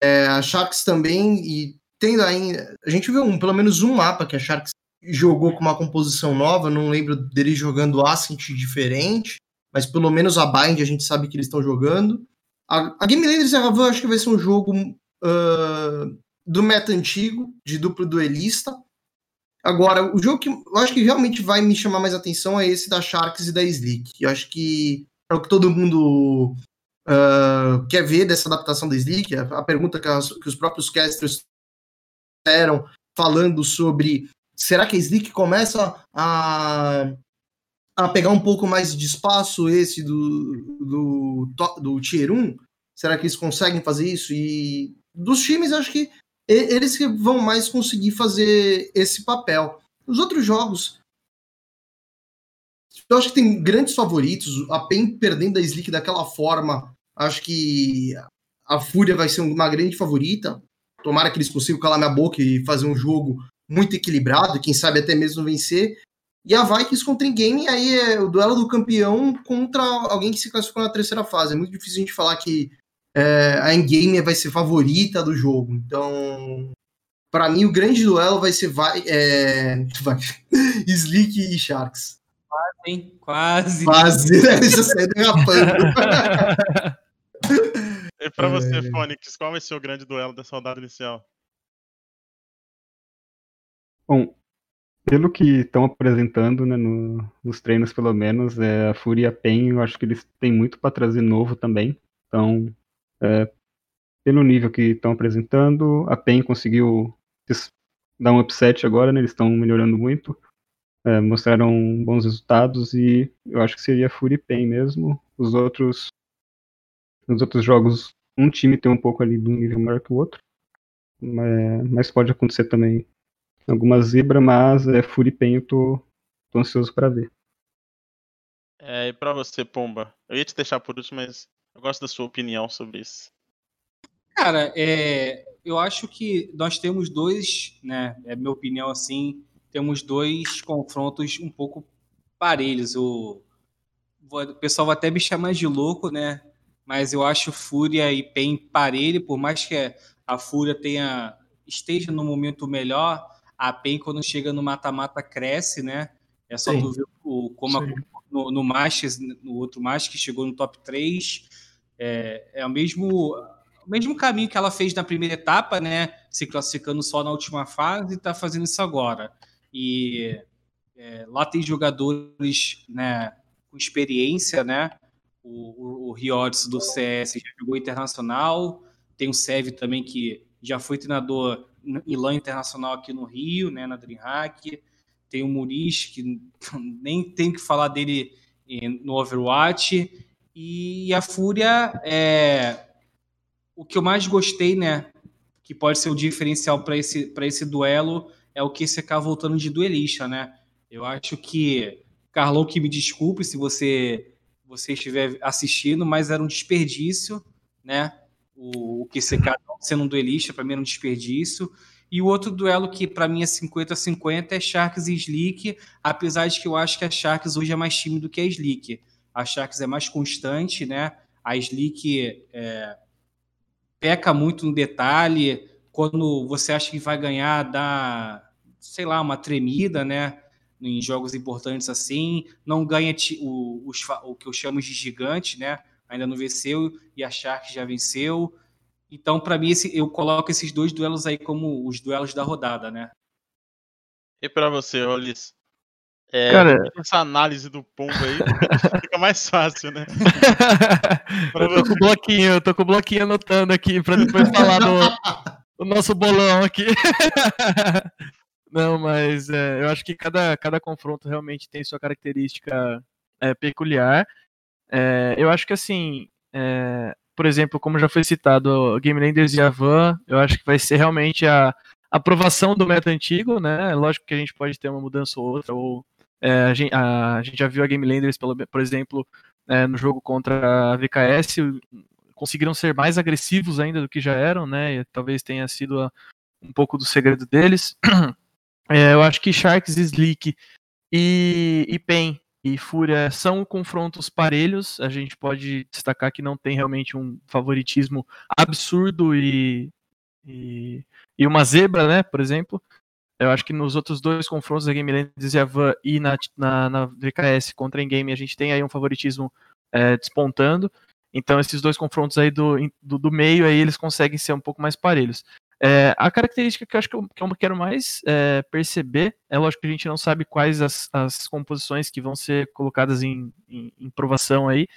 é, a Sharks também, e tendo ainda. A gente viu um, pelo menos um mapa que a Sharks jogou com uma composição nova, não lembro dele jogando Ascent diferente, mas pelo menos a Bind a gente sabe que eles estão jogando. A, a Game Landers eu acho que vai ser um jogo uh, do meta antigo, de duplo duelista. Agora, o jogo que eu acho que realmente vai me chamar mais atenção é esse da Sharks e da Slick. Eu acho que é o que todo mundo uh, quer ver dessa adaptação da Slick. A, a pergunta que, as, que os próprios casters fizeram falando sobre será que a Slick começa a, a pegar um pouco mais de espaço esse do, do, do Tier 1? Será que eles conseguem fazer isso? E dos times, acho que eles que vão mais conseguir fazer esse papel. Os outros jogos, eu acho que tem grandes favoritos. A PEN perdendo a Slick daquela forma, acho que a Fúria vai ser uma grande favorita. Tomara que eles consigam calar minha boca e fazer um jogo muito equilibrado, quem sabe até mesmo vencer. E a Vikings contra Game, aí é o duelo do campeão contra alguém que se classificou na terceira fase. É muito difícil a gente falar que é, a Endgame vai ser favorita do jogo. Então, para mim, o grande duelo vai ser vai, é, vai, Slick e Sharks. Quase, hein? Quase. Quase, né? Já saiu derrapando. e pra você, é... Fônix, qual vai ser o grande duelo dessa rodada inicial? Bom, pelo que estão apresentando, né, no, nos treinos pelo menos, é, a Fúria e a PEN, eu acho que eles têm muito para trazer novo também. Então, é, pelo nível que estão apresentando, a PEN conseguiu dar um upset agora, né, eles estão melhorando muito. É, mostraram bons resultados e eu acho que seria Fúria e PEN mesmo. Os outros, nos outros jogos, um time tem um pouco ali de um nível maior que o outro. Mas pode acontecer também alguma zebra, mas é Furipen eu tô, tô ansioso para ver. É, e pra você, Pomba? Eu ia te deixar por último, mas eu gosto da sua opinião sobre isso. Cara, é, eu acho que nós temos dois, né? É minha opinião assim, temos dois confrontos um pouco parelhos. O, o pessoal vai até me chamar de louco, né? Mas eu acho Fúria e Pen parelho, por mais que a Fúria tenha esteja no momento melhor, a PEN, quando chega no mata-mata, cresce, né? É só Sim. tu ver o, como a, no, no Masters, no outro Masters, que chegou no top 3. É, é o mesmo, o mesmo caminho que ela fez na primeira etapa, né? Se classificando só na última fase e está fazendo isso agora. E é, lá tem jogadores né, com experiência, né? O, o, o do CS já jogou internacional, tem o Sev também que já foi treinador em LAN internacional aqui no Rio, né, na DreamHack. Tem o Muris, que nem tem que falar dele no Overwatch. E a Fúria, é... o que eu mais gostei, né, que pode ser o diferencial para esse, esse duelo é o QCK voltando de duelista, né? Eu acho que, Carlão, que me desculpe se você, você estiver assistindo, mas era um desperdício, né? O, o QCK sendo um duelista, para mim era um desperdício. E o outro duelo que para mim é 50-50 é Sharks e Slick, apesar de que eu acho que a Sharks hoje é mais time do que a Slick. A Sharks é mais constante, né? A Slick é, peca muito no detalhe. Quando você acha que vai ganhar, dá, sei lá, uma tremida, né? Em jogos importantes assim. Não ganha o, o, o que eu chamo de gigante, né? Ainda não venceu e a Sharks já venceu. Então, para mim, esse, eu coloco esses dois duelos aí como os duelos da rodada, né? E para você, Olis? É, Cara, essa análise do pombo aí fica mais fácil, né? eu tô com o bloquinho, eu tô com o bloquinho anotando aqui para depois falar do, do, nosso bolão aqui. Não, mas é, eu acho que cada, cada confronto realmente tem sua característica é, peculiar. É, eu acho que assim, é, por exemplo, como já foi citado, Game Landers e Avan, eu acho que vai ser realmente a aprovação do meta antigo, né? Lógico que a gente pode ter uma mudança ou outra, ou é, a, gente, a, a, gente, já viu a Game Landers, pelo, por exemplo, é, no jogo contra a VKS, conseguiram ser mais agressivos ainda do que já eram, né? E talvez tenha sido a, um pouco do segredo deles. É, eu acho que Sharks, Slick e, e Pen e Fúria são confrontos parelhos. A gente pode destacar que não tem realmente um favoritismo absurdo e, e, e uma zebra, né? Por exemplo. Eu acho que nos outros dois confrontos da Game Landers e a Van e na, na, na VKS contra a Game a gente tem aí um favoritismo é, despontando. Então esses dois confrontos aí do, do, do, meio aí eles conseguem ser um pouco mais parelhos. É, a característica que eu acho que eu, que eu quero mais é, perceber é lógico que a gente não sabe quais as, as composições que vão ser colocadas em, em, em provação aí,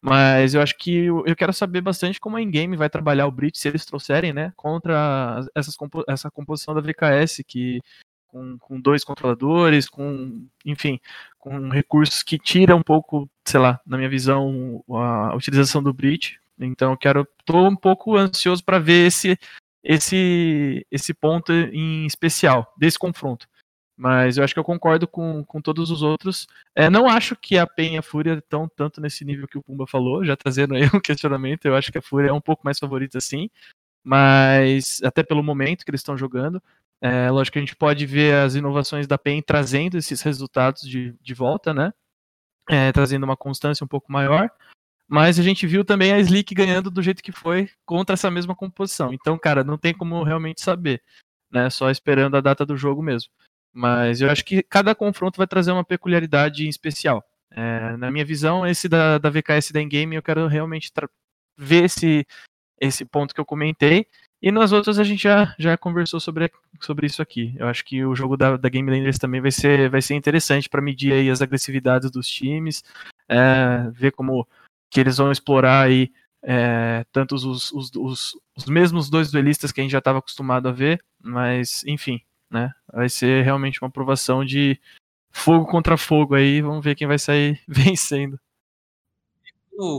mas eu acho que eu, eu quero saber bastante como a in-game vai trabalhar o Bridge, se eles trouxerem, né, contra essas, essa composição da VKS, que com, com, dois controladores, com, enfim, com recursos que tiram um pouco, sei lá, na minha visão, a utilização do Bridge. Então, eu quero, tô um pouco ansioso para ver esse esse, esse ponto em especial, desse confronto. Mas eu acho que eu concordo com, com todos os outros. É, não acho que a Pen e a Fúria estão tanto nesse nível que o Pumba falou, já trazendo aí um questionamento. Eu acho que a Fúria é um pouco mais favorita sim, mas até pelo momento que eles estão jogando. É, lógico que a gente pode ver as inovações da PEN trazendo esses resultados de, de volta, né? É, trazendo uma constância um pouco maior. Mas a gente viu também a Slick ganhando do jeito que foi contra essa mesma composição. Então, cara, não tem como realmente saber, né? Só esperando a data do jogo mesmo. Mas eu acho que cada confronto vai trazer uma peculiaridade especial. É, na minha visão, esse da, da VKS da Endgame, eu quero realmente ver esse, esse ponto que eu comentei. E nas outras a gente já, já conversou sobre, sobre isso aqui. Eu acho que o jogo da, da Game Landers também vai ser, vai ser interessante para medir aí as agressividades dos times, é, ver como que eles vão explorar aí é, tanto os, os, os, os, mesmos dois duelistas que a gente já estava acostumado a ver, mas enfim, né? Vai ser realmente uma aprovação de fogo contra fogo aí, vamos ver quem vai sair vencendo.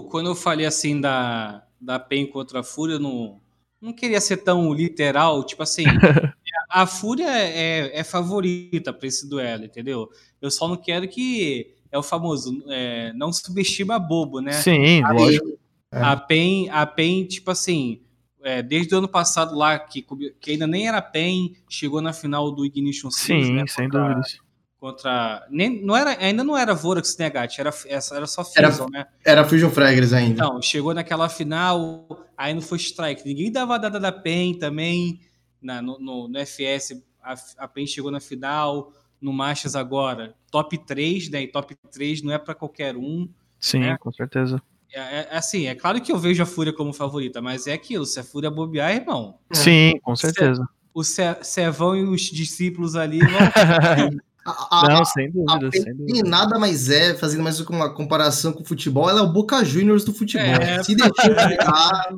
Quando eu falei assim da, da PEN contra a Fúria, eu não, não queria ser tão literal, tipo assim, a Fúria é, é favorita para esse duelo, entendeu? Eu só não quero que é o famoso, é, não subestima bobo, né? Sim, a, lógico. A PEN, a PEN, tipo assim, é, desde o ano passado lá, que, que ainda nem era PEN, chegou na final do Ignition Series, Sim, né, sem dúvidas. Contra. Nem, não era, ainda não era Vorax né, Gat? Era, era só Fusion, era, né? Era Fusion Fragrance ainda. Então, chegou naquela final, aí não foi Strike. Ninguém dava a data da PEN também. Na, no, no, no FS, a, a PEN chegou na final no Masters agora, top 3, né? E top 3 não é para qualquer um. Sim, né? com certeza. É, é, é, assim, é claro que eu vejo a Fúria como favorita, mas é aquilo, se a Fúria bobear, irmão. Sim, com certeza. O Sevão e os discípulos ali vão. A, a, não, sem dúvida, a, sem dúvida. nada mais é, fazendo mais uma comparação com o futebol, ela é o Boca Juniors do futebol. É, Se deixar.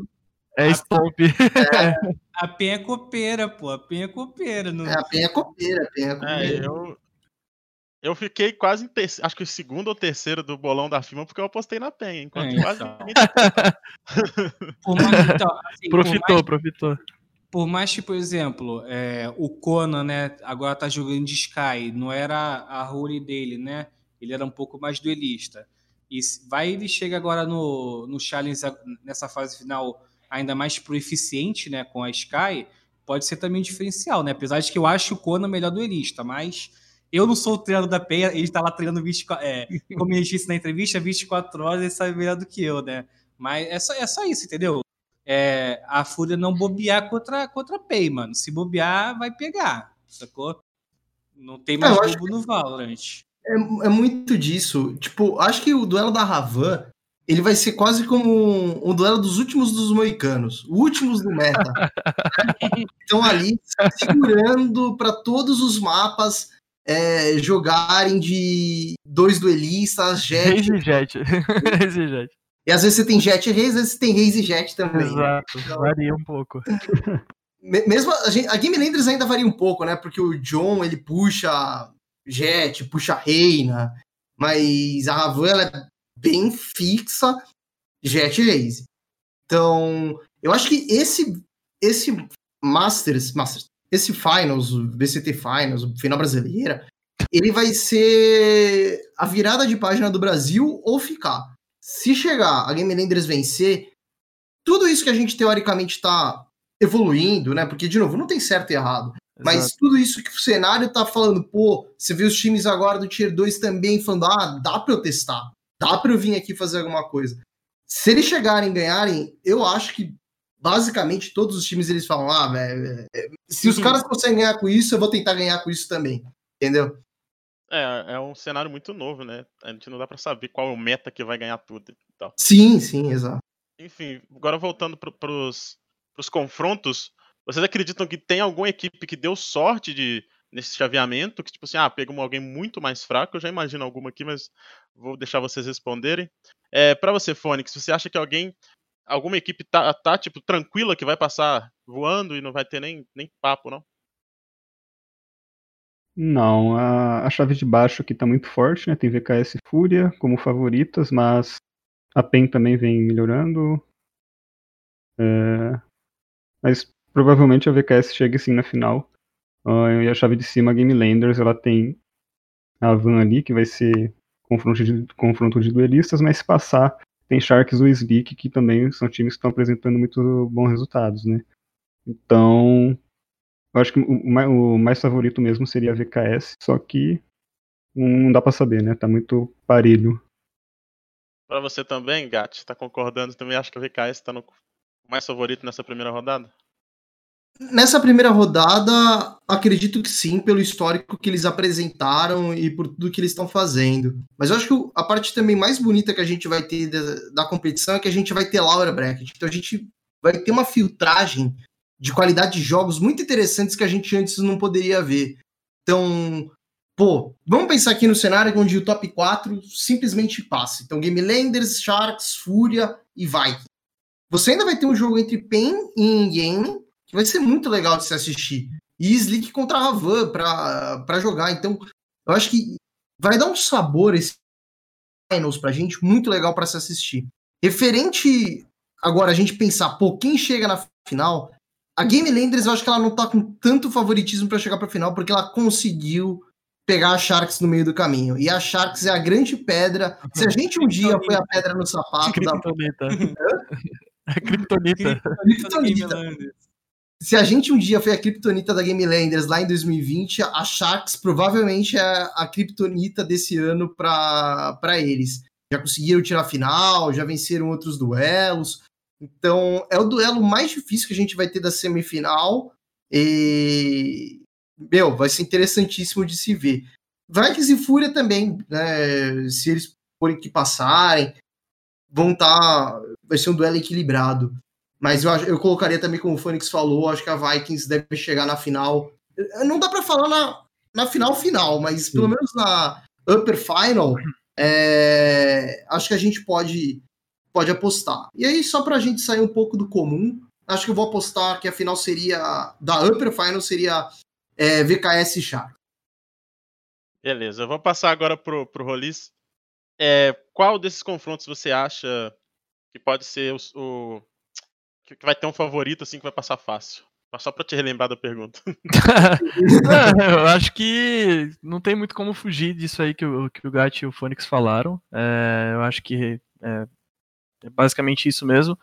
É stop. É, a penha é copeira, pô. A penha é copeira. Não... É, a penha é copeira, a penha é copeira. É, eu, eu fiquei quase em terceiro, acho que o segundo ou terceiro do bolão da firma, porque eu apostei na penha, enquanto é, quase. Então. então, assim, profitou, mais, profitou. por mais que, por exemplo, é, o Conan, né, agora tá jogando de Sky, não era a role dele, né? Ele era um pouco mais duelista. E vai ele chega agora no, no Challenge nessa fase final ainda mais pro eficiente, né, com a Sky, pode ser também um diferencial, né? Apesar de que eu acho o Conan melhor duelista, mas eu não sou o treinador da Penha, ele está lá treinando 24, é, como ele disse na entrevista, 24 horas, ele sabe melhor do que eu, né? Mas é só, é só isso, entendeu? é, a Fúria não bobear contra, contra a Pay, mano. Se bobear, vai pegar, sacou? Não tem mais é, bobo no Valorant. É, é, muito disso. Tipo, acho que o duelo da Ravan, ele vai ser quase como um, um duelo dos últimos dos moicanos, últimos do meta. Estão ali segurando para todos os mapas é, jogarem de dois duelistas, jet. jet. jet. E às vezes você tem Jet e Reis, às vezes você tem Reis e Jet também. Exato, então, varia um pouco. Mesmo a, gente, a Game Landers ainda varia um pouco, né? Porque o John ele puxa Jet, puxa Reina, mas a Ravan ela é bem fixa Jet Reis. Então, eu acho que esse esse Masters, Masters, esse Finals, o BCT Finals, o final brasileira, ele vai ser a virada de página do Brasil ou ficar se chegar a Game Landers vencer, tudo isso que a gente teoricamente está evoluindo, né? Porque, de novo, não tem certo e errado. Exato. Mas tudo isso que o cenário tá falando, pô, você vê os times agora do Tier 2 também falando, ah, dá pra eu testar, dá pra eu vir aqui fazer alguma coisa. Se eles chegarem e ganharem, eu acho que basicamente todos os times eles falam, ah, velho, é, se os caras conseguem ganhar com isso, eu vou tentar ganhar com isso também. Entendeu? É, é um cenário muito novo, né? A gente não dá para saber qual é o meta que vai ganhar tudo e tal. Sim, sim, exato. Enfim, agora voltando para pros, pros confrontos, vocês acreditam que tem alguma equipe que deu sorte de nesse chaveamento, que tipo assim, ah, pegou alguém muito mais fraco, eu já imagino alguma aqui, mas vou deixar vocês responderem. É, para você, Fônix, você acha que alguém, alguma equipe tá, tá, tipo, tranquila que vai passar voando e não vai ter nem, nem papo, não? Não, a, a chave de baixo aqui tá muito forte, né? Tem VKS e Fúria como favoritas, mas a PEN também vem melhorando. É, mas provavelmente a VKS chega sim na final. Uh, e a chave de cima, a Game Landers, ela tem a Van ali, que vai ser confronto de, confronto de duelistas, mas se passar, tem Sharks e o Slick, que também são times que estão apresentando muito bons resultados, né? Então, eu acho que o mais, o mais favorito mesmo seria a VKS, só que não dá para saber, né? Tá muito parelho. Para você também, Gat, tá concordando também? Acho que a VKS tá no mais favorito nessa primeira rodada? Nessa primeira rodada, acredito que sim, pelo histórico que eles apresentaram e por tudo que eles estão fazendo. Mas eu acho que a parte também mais bonita que a gente vai ter da, da competição é que a gente vai ter Laura Bracket. Então a gente vai ter uma filtragem de qualidade de jogos muito interessantes que a gente antes não poderia ver. Então, pô, vamos pensar aqui no cenário onde o top 4 simplesmente passa. Então, Game Landers, Sharks, Fúria e vai. Você ainda vai ter um jogo entre PEN e Game vai ser muito legal de se assistir. E Slick contra a Ravan para jogar. Então, eu acho que vai dar um sabor esse finals pra gente muito legal para se assistir. Referente agora a gente pensar, pô, quem chega na final, a Game Landers, eu acho que ela não tá com tanto favoritismo para chegar pra final, porque ela conseguiu pegar a Sharks no meio do caminho. E a Sharks é a grande pedra. Se a gente um dia foi a pedra no sapato. Kryptonita. Da... Kryptonita. Se a gente um dia foi a Kryptonita da Game Landers lá em 2020, a Sharks provavelmente é a Kryptonita desse ano para eles. Já conseguiram tirar a final, já venceram outros duelos. Então, é o duelo mais difícil que a gente vai ter da semifinal. E, meu, vai ser interessantíssimo de se ver. Vikings e Fúria também, né? Se eles forem que passarem, vão estar. Tá, vai ser um duelo equilibrado. Mas eu, eu colocaria também, como o Phoenix falou, acho que a Vikings deve chegar na final. Não dá para falar na, na final final, mas Sim. pelo menos na upper final, é, acho que a gente pode pode apostar. E aí, só para a gente sair um pouco do comum, acho que eu vou apostar que a final seria, da Upper Final, seria é, VKS Shark. Beleza, eu vou passar agora pro, pro Rolis. É, qual desses confrontos você acha que pode ser o, o, que vai ter um favorito assim que vai passar fácil? Só pra te relembrar da pergunta. eu acho que não tem muito como fugir disso aí que o, que o Gat e o Phoenix falaram. É, eu acho que é, é basicamente isso mesmo.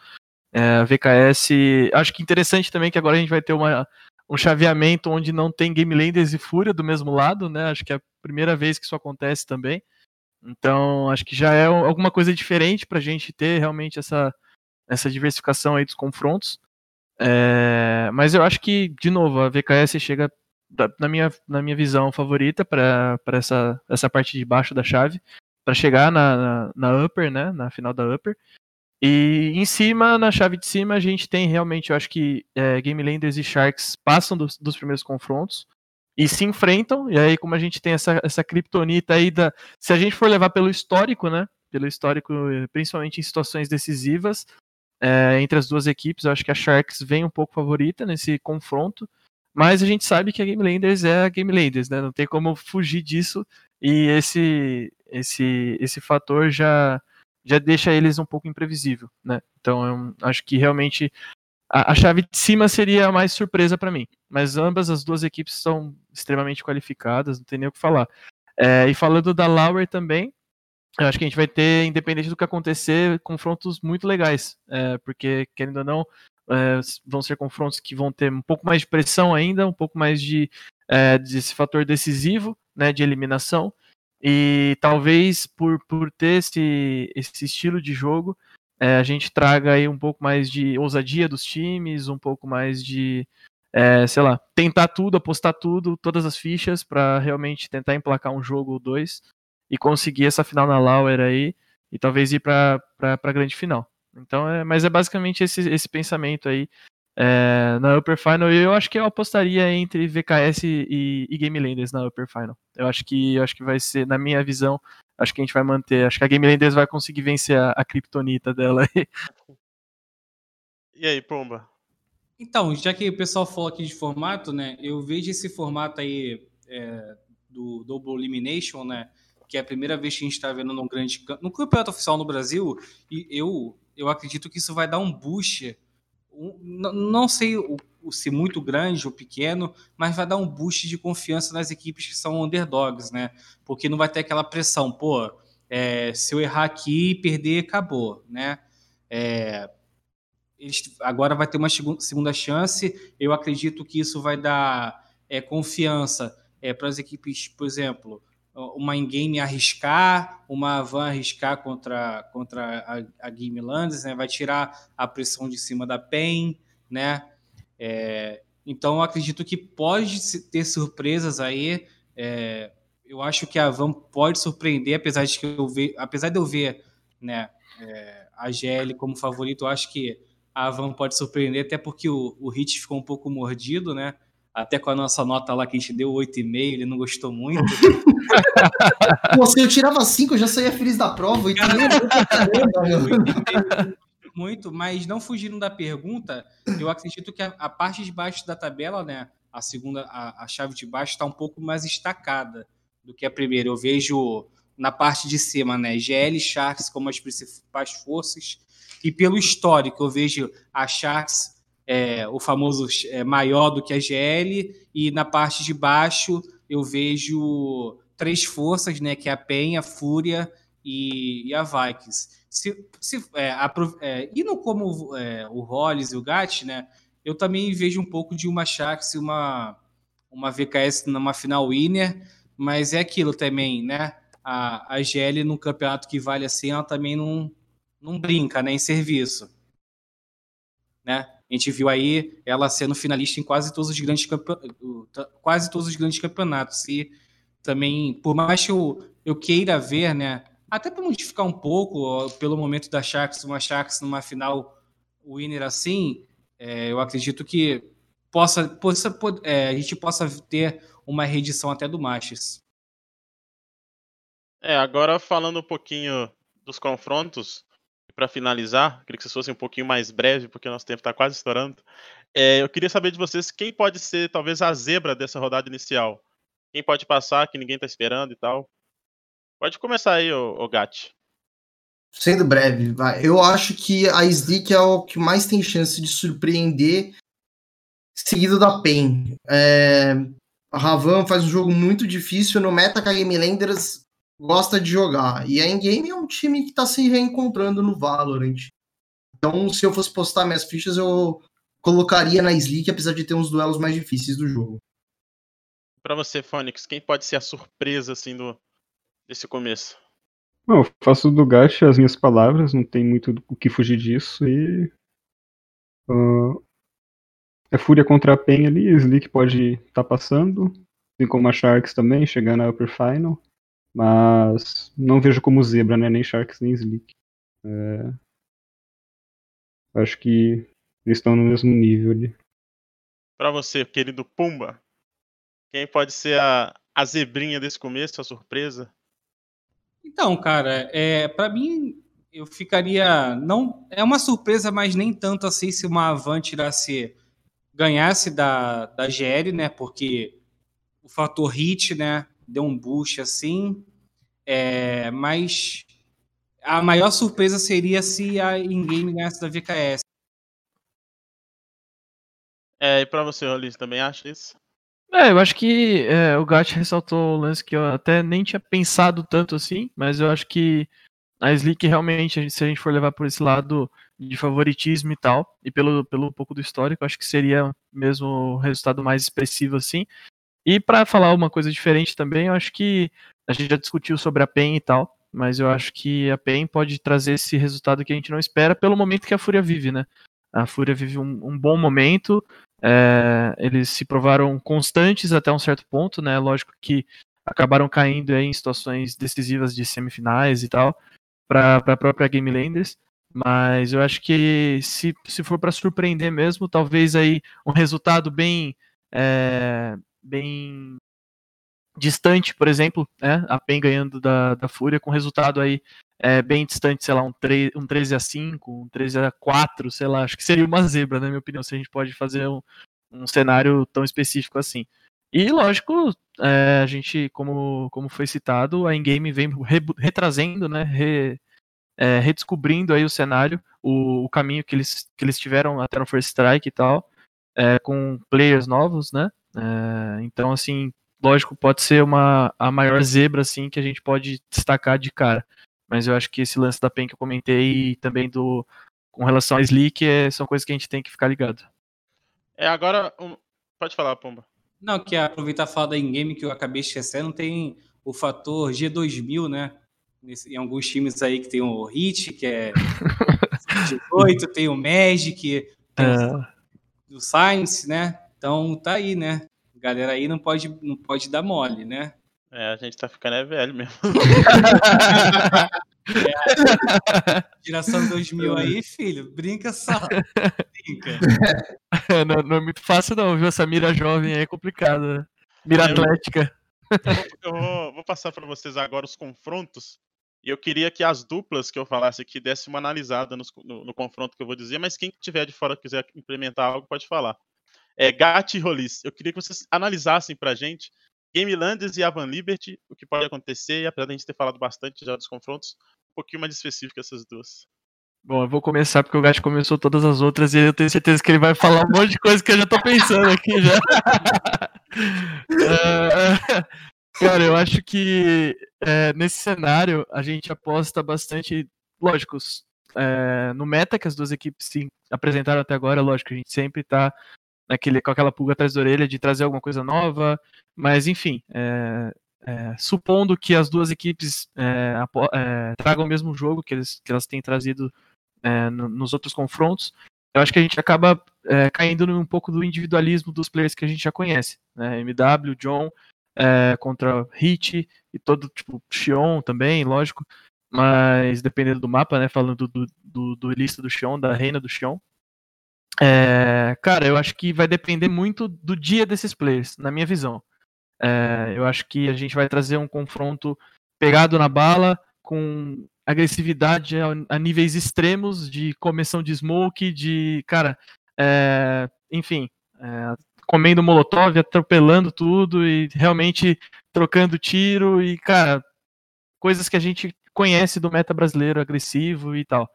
É, a VKS. Acho que interessante também que agora a gente vai ter uma, um chaveamento onde não tem Game Landers e Fúria do mesmo lado, né? Acho que é a primeira vez que isso acontece também. Então, acho que já é alguma coisa diferente para a gente ter realmente essa, essa diversificação aí dos confrontos. É, mas eu acho que, de novo, a VKS chega, na minha, na minha visão, favorita para essa, essa parte de baixo da chave, para chegar na, na, na, upper, né, na final da upper. E em cima, na chave de cima, a gente tem realmente, eu acho que é, Game Landers e Sharks passam dos, dos primeiros confrontos e se enfrentam. E aí, como a gente tem essa, essa criptonita aí da. Se a gente for levar pelo histórico, né? Pelo histórico, principalmente em situações decisivas, é, entre as duas equipes, eu acho que a Sharks vem um pouco favorita nesse confronto. Mas a gente sabe que a Game Landers é a Game Landers, né? Não tem como fugir disso. E esse, esse, esse fator já, já deixa eles um pouco imprevisível, né? Então eu acho que realmente a, a chave de cima seria a mais surpresa para mim. Mas ambas as duas equipes são extremamente qualificadas, não tem nem o que falar. É, e falando da Lauer também, eu acho que a gente vai ter, independente do que acontecer, confrontos muito legais. É, porque, querendo ou não, é, vão ser confrontos que vão ter um pouco mais de pressão ainda, um pouco mais de é, desse fator decisivo, né, de eliminação. E talvez por, por ter esse, esse estilo de jogo, é, a gente traga aí um pouco mais de ousadia dos times, um pouco mais de, é, sei lá, tentar tudo, apostar tudo, todas as fichas para realmente tentar emplacar um jogo ou dois e conseguir essa final na Lauer aí e talvez ir para a grande final. Então, é, mas é basicamente esse, esse pensamento aí é, na Upper Final. E eu acho que eu apostaria entre VKS e, e Game Landers na Upper Final. Eu acho que eu acho que vai ser, na minha visão, acho que a gente vai manter. Acho que a Game Landers vai conseguir vencer a, a Kryptonita dela aí. E aí, Pomba? Então, já que o pessoal falou aqui de formato, né? Eu vejo esse formato aí é, do Double Elimination, né? Que é a primeira vez que a gente está vendo num grande no campeonato oficial no Brasil, e eu, eu acredito que isso vai dar um boost. Um, não sei o, se muito grande ou pequeno, mas vai dar um boost de confiança nas equipes que são underdogs, né? Porque não vai ter aquela pressão, pô, é, se eu errar aqui perder, acabou, né? É, eles, agora vai ter uma segunda chance. Eu acredito que isso vai dar é, confiança é, para as equipes, por exemplo, uma in-game arriscar, uma van arriscar contra, contra a, a Game Lands, né? vai tirar a pressão de cima da PEN, né? É, então, acredito que pode ter surpresas aí. É, eu acho que a Van pode surpreender, apesar de que eu ver, apesar de eu ver, né, é, a GL como favorito, eu acho que a Van pode surpreender, até porque o, o Hit ficou um pouco mordido, né? Até com a nossa nota lá que a gente deu 8,5, ele não gostou muito. Pô, se eu tirava 5, eu já saía feliz da prova. 8,5 muito, mas não fugindo da pergunta, eu acredito que a, a parte de baixo da tabela, né, a segunda, a, a chave de baixo está um pouco mais estacada do que a primeira. Eu vejo na parte de cima, né, GL e Sharks como as principais forças, e pelo histórico eu vejo a Sharks é, o famoso é, maior do que a GL, e na parte de baixo eu vejo três forças, né, que é a PEN, a Fúria e, e a Vikings. Se, se, é, a, é, indo como é, o Hollis e o Gat, né, eu também vejo um pouco de uma Sharks e uma, uma VKS numa final winner, mas é aquilo também, né? A, a GL num campeonato que vale assim, ela também não, não brinca né, em serviço. Né? A gente viu aí ela sendo finalista em quase todos os grandes, quase todos os grandes campeonatos. E também, por mais que eu, eu queira ver, né, até para modificar um pouco, pelo momento da Sharks, uma Sharks numa final winner assim, é, eu acredito que possa, possa é, a gente possa ter uma reedição até do Masters. É, agora falando um pouquinho dos confrontos, para finalizar, queria que vocês fossem um pouquinho mais breve, porque o nosso tempo está quase estourando. É, eu queria saber de vocês quem pode ser talvez a zebra dessa rodada inicial. Quem pode passar, que ninguém está esperando e tal. Pode começar aí, ô, ô Gatti. Sendo breve, eu acho que a Slick é o que mais tem chance de surpreender seguido da PEN. É, a Ravan faz um jogo muito difícil no meta a Game Landers gosta de jogar. E a Endgame é um time que está se reencontrando no Valorant. Então, se eu fosse postar minhas fichas, eu colocaria na Sleek, apesar de ter uns duelos mais difíceis do jogo. Para você, Fônix, quem pode ser a surpresa assim do desse começo? Bom, eu faço do Gacha as minhas palavras, não tem muito o que fugir disso e uh, é Fúria contra a Pen ali, Sleek pode estar tá passando, assim como a Sharks também, chegando na Upper Final, mas não vejo como zebra, né? Nem Sharks nem Sleek. É... Acho que eles estão no mesmo nível ali. Para você, querido Pumba, quem pode ser a, a zebrinha desse começo, a surpresa? Então, cara, é, para mim eu ficaria não é uma surpresa, mas nem tanto assim se uma Avan tirasse ganhasse da, da GL, né? Porque o fator hit, né? Deu um boost assim. É, mas a maior surpresa seria se a in-game ganhasse da VKS. É, e pra você, Rolis, também acha isso? É, eu acho que é, o Gat ressaltou o lance que eu até nem tinha pensado tanto assim, mas eu acho que a Slick realmente, se a gente for levar por esse lado de favoritismo e tal, e pelo, pelo pouco do histórico, acho que seria mesmo o resultado mais expressivo assim. E para falar uma coisa diferente também, eu acho que a gente já discutiu sobre a PEN e tal, mas eu acho que a PEN pode trazer esse resultado que a gente não espera pelo momento que a Fúria vive, né? A Fúria vive um, um bom momento, é, eles se provaram constantes até um certo ponto, né? Lógico que acabaram caindo em situações decisivas de semifinais e tal, para a própria Game Landers, mas eu acho que se, se for para surpreender mesmo, talvez aí um resultado bem é, bem distante, por exemplo, né, a PEN ganhando da, da Fúria, com resultado aí é, bem distante, sei lá, um, 3, um 13 a 5, um 13 a 4, sei lá, acho que seria uma zebra, na minha opinião, se a gente pode fazer um, um cenário tão específico assim. E lógico, é, a gente, como, como foi citado, a Ingame vem re, retrazendo, né, re, é, redescobrindo aí o cenário, o, o, caminho que eles, que eles tiveram até no First Strike e tal, é, com players novos, né? É, então, assim, lógico, pode ser uma, a maior zebra, assim, que a gente pode destacar de cara. Mas eu acho que esse lance da PEN que eu comentei e também do com relação a Slick é, são coisas que a gente tem que ficar ligado. É, agora, um, pode falar, Pomba. Não, que aproveitar e falar da in-game que eu acabei esquecendo, tem o fator G2000, né? em alguns times aí que tem o Hit, que é 18, tem o Magic, tem é. o Science, né? Então tá aí, né? A galera aí não pode, não pode dar mole, né? É, a gente tá ficando é velho mesmo. é, geração 2000 aí, filho, brinca só. Brinca. É, não, não, é muito fácil não, viu? Essa mira jovem aí é complicada. Né? Mira é, atlética. Eu vou, vou passar para vocês agora os confrontos e eu queria que as duplas que eu falasse aqui dessem uma analisada no, no, no, confronto que eu vou dizer, mas quem tiver de fora quiser implementar algo, pode falar. É, Gat e Rolis, eu queria que vocês analisassem pra gente Game Landers e Avan Liberty, o que pode acontecer, e apesar de a gente ter falado bastante já dos confrontos, um pouquinho mais específico essas duas. Bom, eu vou começar porque o Gat começou todas as outras e eu tenho certeza que ele vai falar um monte de coisa que eu já tô pensando aqui já. uh, Cara, eu acho que é, nesse cenário a gente aposta bastante, lógico, é, no meta que as duas equipes se apresentaram até agora, lógico, a gente sempre tá naquele, com aquela pulga atrás da orelha de trazer alguma coisa nova, mas enfim, é, é, supondo que as duas equipes é, é, tragam o mesmo jogo que, eles, que elas têm trazido no, nos outros confrontos, eu acho que a gente acaba caindo um pouco do individualismo dos players que a gente já conhece, né? MW, John, é, contra Hit e todo, tipo, Xion também, lógico. Mas dependendo do mapa, né? Falando do, do, do lista do Xion, da reina do Xion. É, cara, eu acho que vai depender muito do dia desses players, na minha visão. É, eu acho que a gente vai trazer um confronto pegado na bala, com agressividade a, a níveis extremos de comissão de smoke, de. Cara, é, enfim, é, comendo molotov, atropelando tudo e realmente trocando tiro e, cara, coisas que a gente conhece do meta brasileiro agressivo e tal.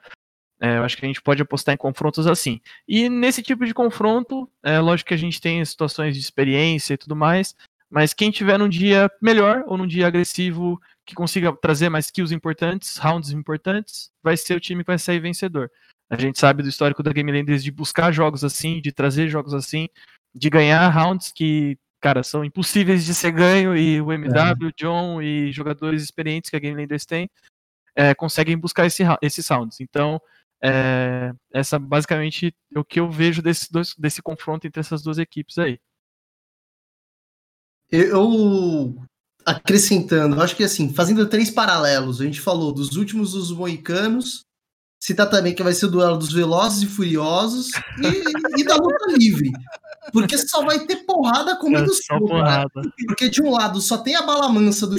É, eu acho que a gente pode apostar em confrontos assim. E nesse tipo de confronto, é lógico que a gente tem situações de experiência e tudo mais, mas quem tiver num dia melhor ou num dia agressivo, que consiga trazer mais kills importantes, rounds importantes, vai ser o time que vai sair vencedor. A gente sabe do histórico da Game Landers de buscar jogos assim, de trazer jogos assim, de ganhar rounds que, cara, são impossíveis de ser ganho e o MW, é. John e jogadores experientes que a Game Landers tem é, conseguem buscar esse, esses rounds. Então, é, essa basicamente é o que eu vejo desse, dois, desse confronto entre essas duas equipes aí. Eu acrescentando, acho que assim, fazendo três paralelos, a gente falou dos últimos dos moicanos, citar também que vai ser o duelo dos Velozes e Furiosos e, e da luta livre. Porque só vai ter porrada comendo é sopa. Né? Porque de um lado só tem a bala mansa do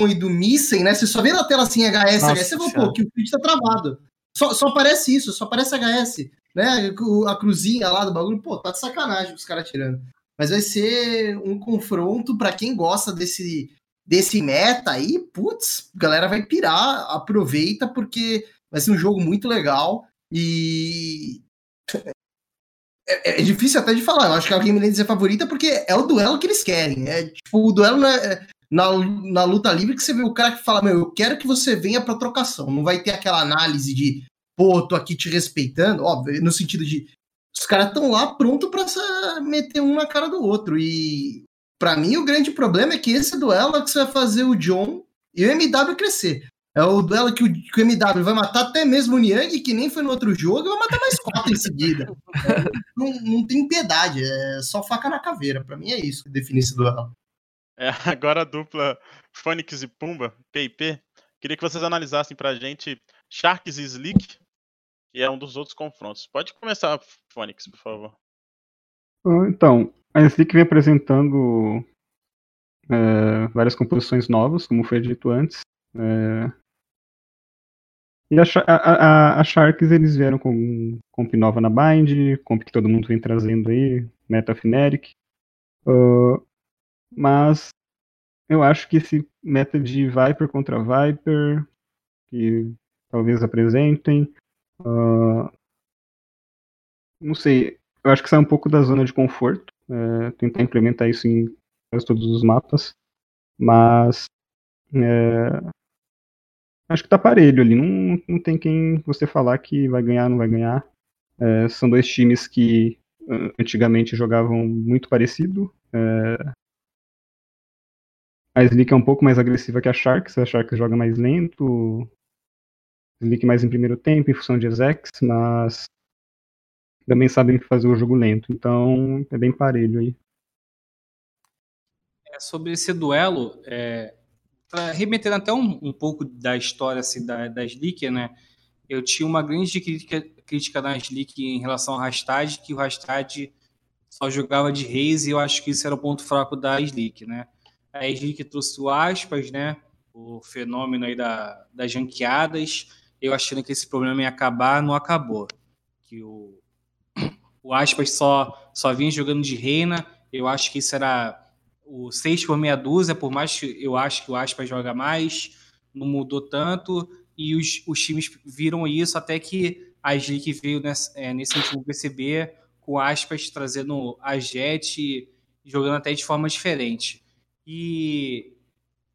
e do Missen, né? Você só vê na tela assim HS, Nossa, HS, você fala, pô, que o feed tá travado. Só, só aparece isso, só aparece HS, né? A cruzinha lá do bagulho, pô, tá de sacanagem os caras tirando. Mas vai ser um confronto para quem gosta desse, desse meta aí, putz, galera vai pirar, aproveita, porque vai ser um jogo muito legal e. É, é difícil até de falar. Eu acho que a Game Lands é favorita porque é o duelo que eles querem. É tipo, o duelo é, na, na luta livre que você vê o cara que fala: Meu, eu quero que você venha pra trocação. Não vai ter aquela análise de, pô, tô aqui te respeitando, óbvio, no sentido de os caras estão lá pronto para meter um na cara do outro. E para mim o grande problema é que esse duelo é que você vai fazer o John e o MW crescer. É o duelo que o, que o MW vai matar até mesmo o Niang, que nem foi no outro jogo, e vai matar mais quatro em seguida. É, não, não tem piedade, é só faca na caveira. Para mim é isso que define esse duelo. É, agora a dupla Phoenix e Pumba, PIP. Queria que vocês analisassem pra gente Sharks e Slick, que é um dos outros confrontos. Pode começar, Phoenix, por favor. Ah, então, a Slick vem apresentando é, várias composições novas, como foi dito antes. É, e a, a, a, Sharks eles vieram com comp nova na Bind, comp que todo mundo vem trazendo aí, Meta Feneric. Uh, mas eu acho que esse meta de Viper contra Viper, que talvez apresentem, Uh, não sei, eu acho que sai um pouco da zona de conforto, é, tentar implementar isso em quase todos os mapas, mas é, acho que tá parelho ali, não, não tem quem você falar que vai ganhar, não vai ganhar. É, são dois times que antigamente jogavam muito parecido. A Slick é um pouco mais agressiva que a Sharks, a Sharks joga mais lento, Slick mais em primeiro tempo, em função de Exex, mas também sabem fazer o jogo lento. Então é bem parelho aí. É, sobre esse duelo, é, remetendo até um, um, pouco da história assim, da, da Slick, né? Eu tinha uma grande crítica, crítica da Slick em relação ao Rastad, que o Rastad só jogava de Reis e eu acho que isso era o ponto fraco da Slick, né? A Slick trouxe o Aspas, né? O fenômeno aí da, das janqueadas eu achando que esse problema ia acabar, não acabou. Que o, o Aspas só, só vinha jogando de reina. Eu acho que isso era o 6 por meia dúzia, por mais que eu acho que o Aspas joga mais, não mudou tanto. E os, os times viram isso até que a Slick veio nesse, é, nesse último PCB com Aspas trazendo a Jet jogando até de forma diferente. E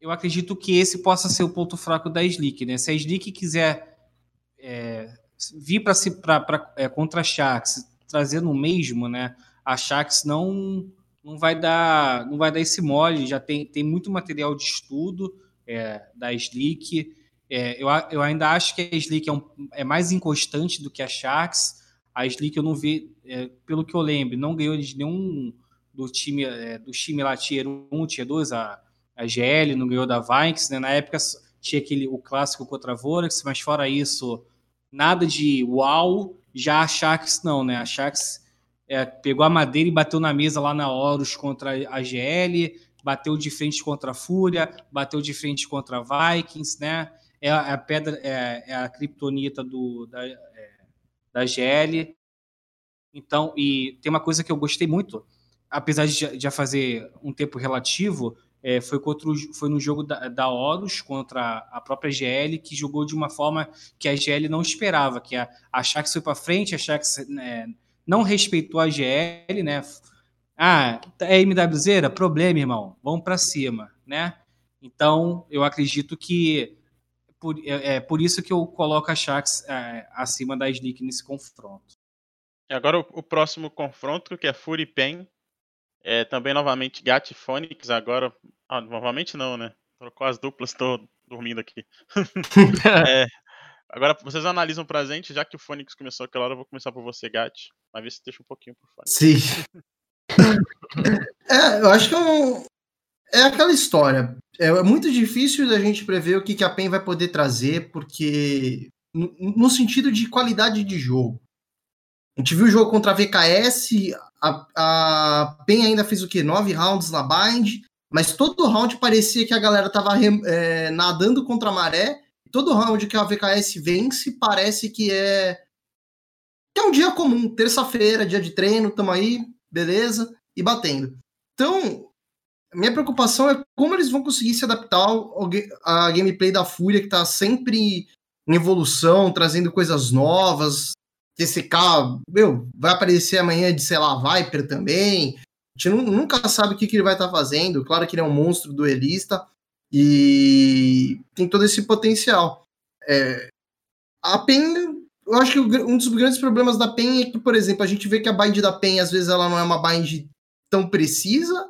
eu acredito que esse possa ser o ponto fraco da Slick, né? Se a Slick quiser é, vir para para é, contra a Sharks, trazendo o mesmo, né? A Sharks não não vai dar não vai dar esse mole, já tem, tem muito material de estudo é, da Slick. É, eu, eu ainda acho que a Slick é, um, é mais inconstante do que a Sharks. A Slick eu não vi, é, pelo que eu lembro, não ganhou de nenhum do time é, do time lá Tier 1, Tier 2, a, a GL não ganhou da Vikings, né? Na época tinha aquele o clássico contra a Vorax, mas fora isso, nada de uau, já a Sharks não, né? A Sharks é, pegou a madeira e bateu na mesa lá na Horus contra a GL, bateu de frente contra a Fúria, bateu de frente contra a Vikings, né? É a, pedra, é, é a criptonita do, da, é, da GL. Então, e tem uma coisa que eu gostei muito, apesar de já fazer um tempo relativo, é, foi, contra o, foi no jogo da, da Horus contra a própria GL, que jogou de uma forma que a GL não esperava, que a, a Shax foi para frente, a Shax né, não respeitou a GL, né? Ah, é MWZera? Problema, irmão. Vamos para cima, né? Então, eu acredito que por, é, é, por isso que eu coloco a Shax é, acima da Sneak nesse confronto. E agora o, o, próximo confronto, que é Fury Pen. É, também novamente Gat e Phoenix, agora. Ah, novamente não, né? Trocou as duplas, estou dormindo aqui. é, agora vocês analisam pra gente, já que o Phoenix começou aquela hora, eu vou começar por você, Gat. Mas ver se deixa um pouquinho por fora. Sim. é, eu acho que é, um, é aquela história. É, é muito difícil da gente prever o que, que a PEN vai poder trazer, porque no sentido de qualidade de jogo. A gente viu o jogo contra a VKS, a, a PEN ainda fez o quê? Nove rounds na bind, mas todo round parecia que a galera tava é, nadando contra a maré. Todo round que a VKS vence parece que é, que é um dia comum, terça-feira, dia de treino, tamo aí, beleza, e batendo. Então, minha preocupação é como eles vão conseguir se adaptar à gameplay da Fúria, que tá sempre em evolução, trazendo coisas novas, TCK, meu, vai aparecer amanhã de, sei lá, Viper também. A gente nunca sabe o que, que ele vai estar tá fazendo. Claro que ele é um monstro duelista e tem todo esse potencial. É, a PEN, eu acho que um dos grandes problemas da PEN é que, por exemplo, a gente vê que a bind da PEN, às vezes, ela não é uma bind tão precisa.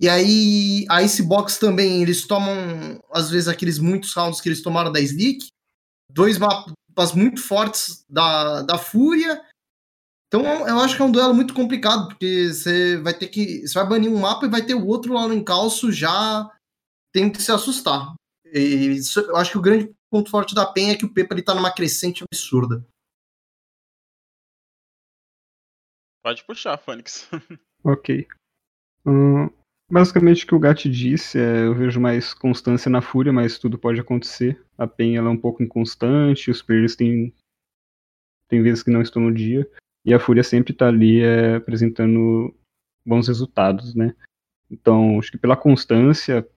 E aí, a Icebox também, eles tomam, às vezes, aqueles muitos rounds que eles tomaram da Slick. Dois mapas muito fortes da, da Fúria. Então eu acho que é um duelo muito complicado, porque você vai ter que. Você vai banir um mapa e vai ter o outro lá no encalço já tem que se assustar. E isso, eu acho que o grande ponto forte da PEN é que o Pepa ele tá numa crescente absurda. Pode puxar, Fênix. ok. Hum, Basicamente o que o Gat disse é, eu vejo mais constância na Fúria, mas tudo pode acontecer. A Pen ela é um pouco inconstante, os players têm, tem vezes que não estão no dia, e a Fúria sempre está ali é, apresentando bons resultados, né? Então, acho que pela constância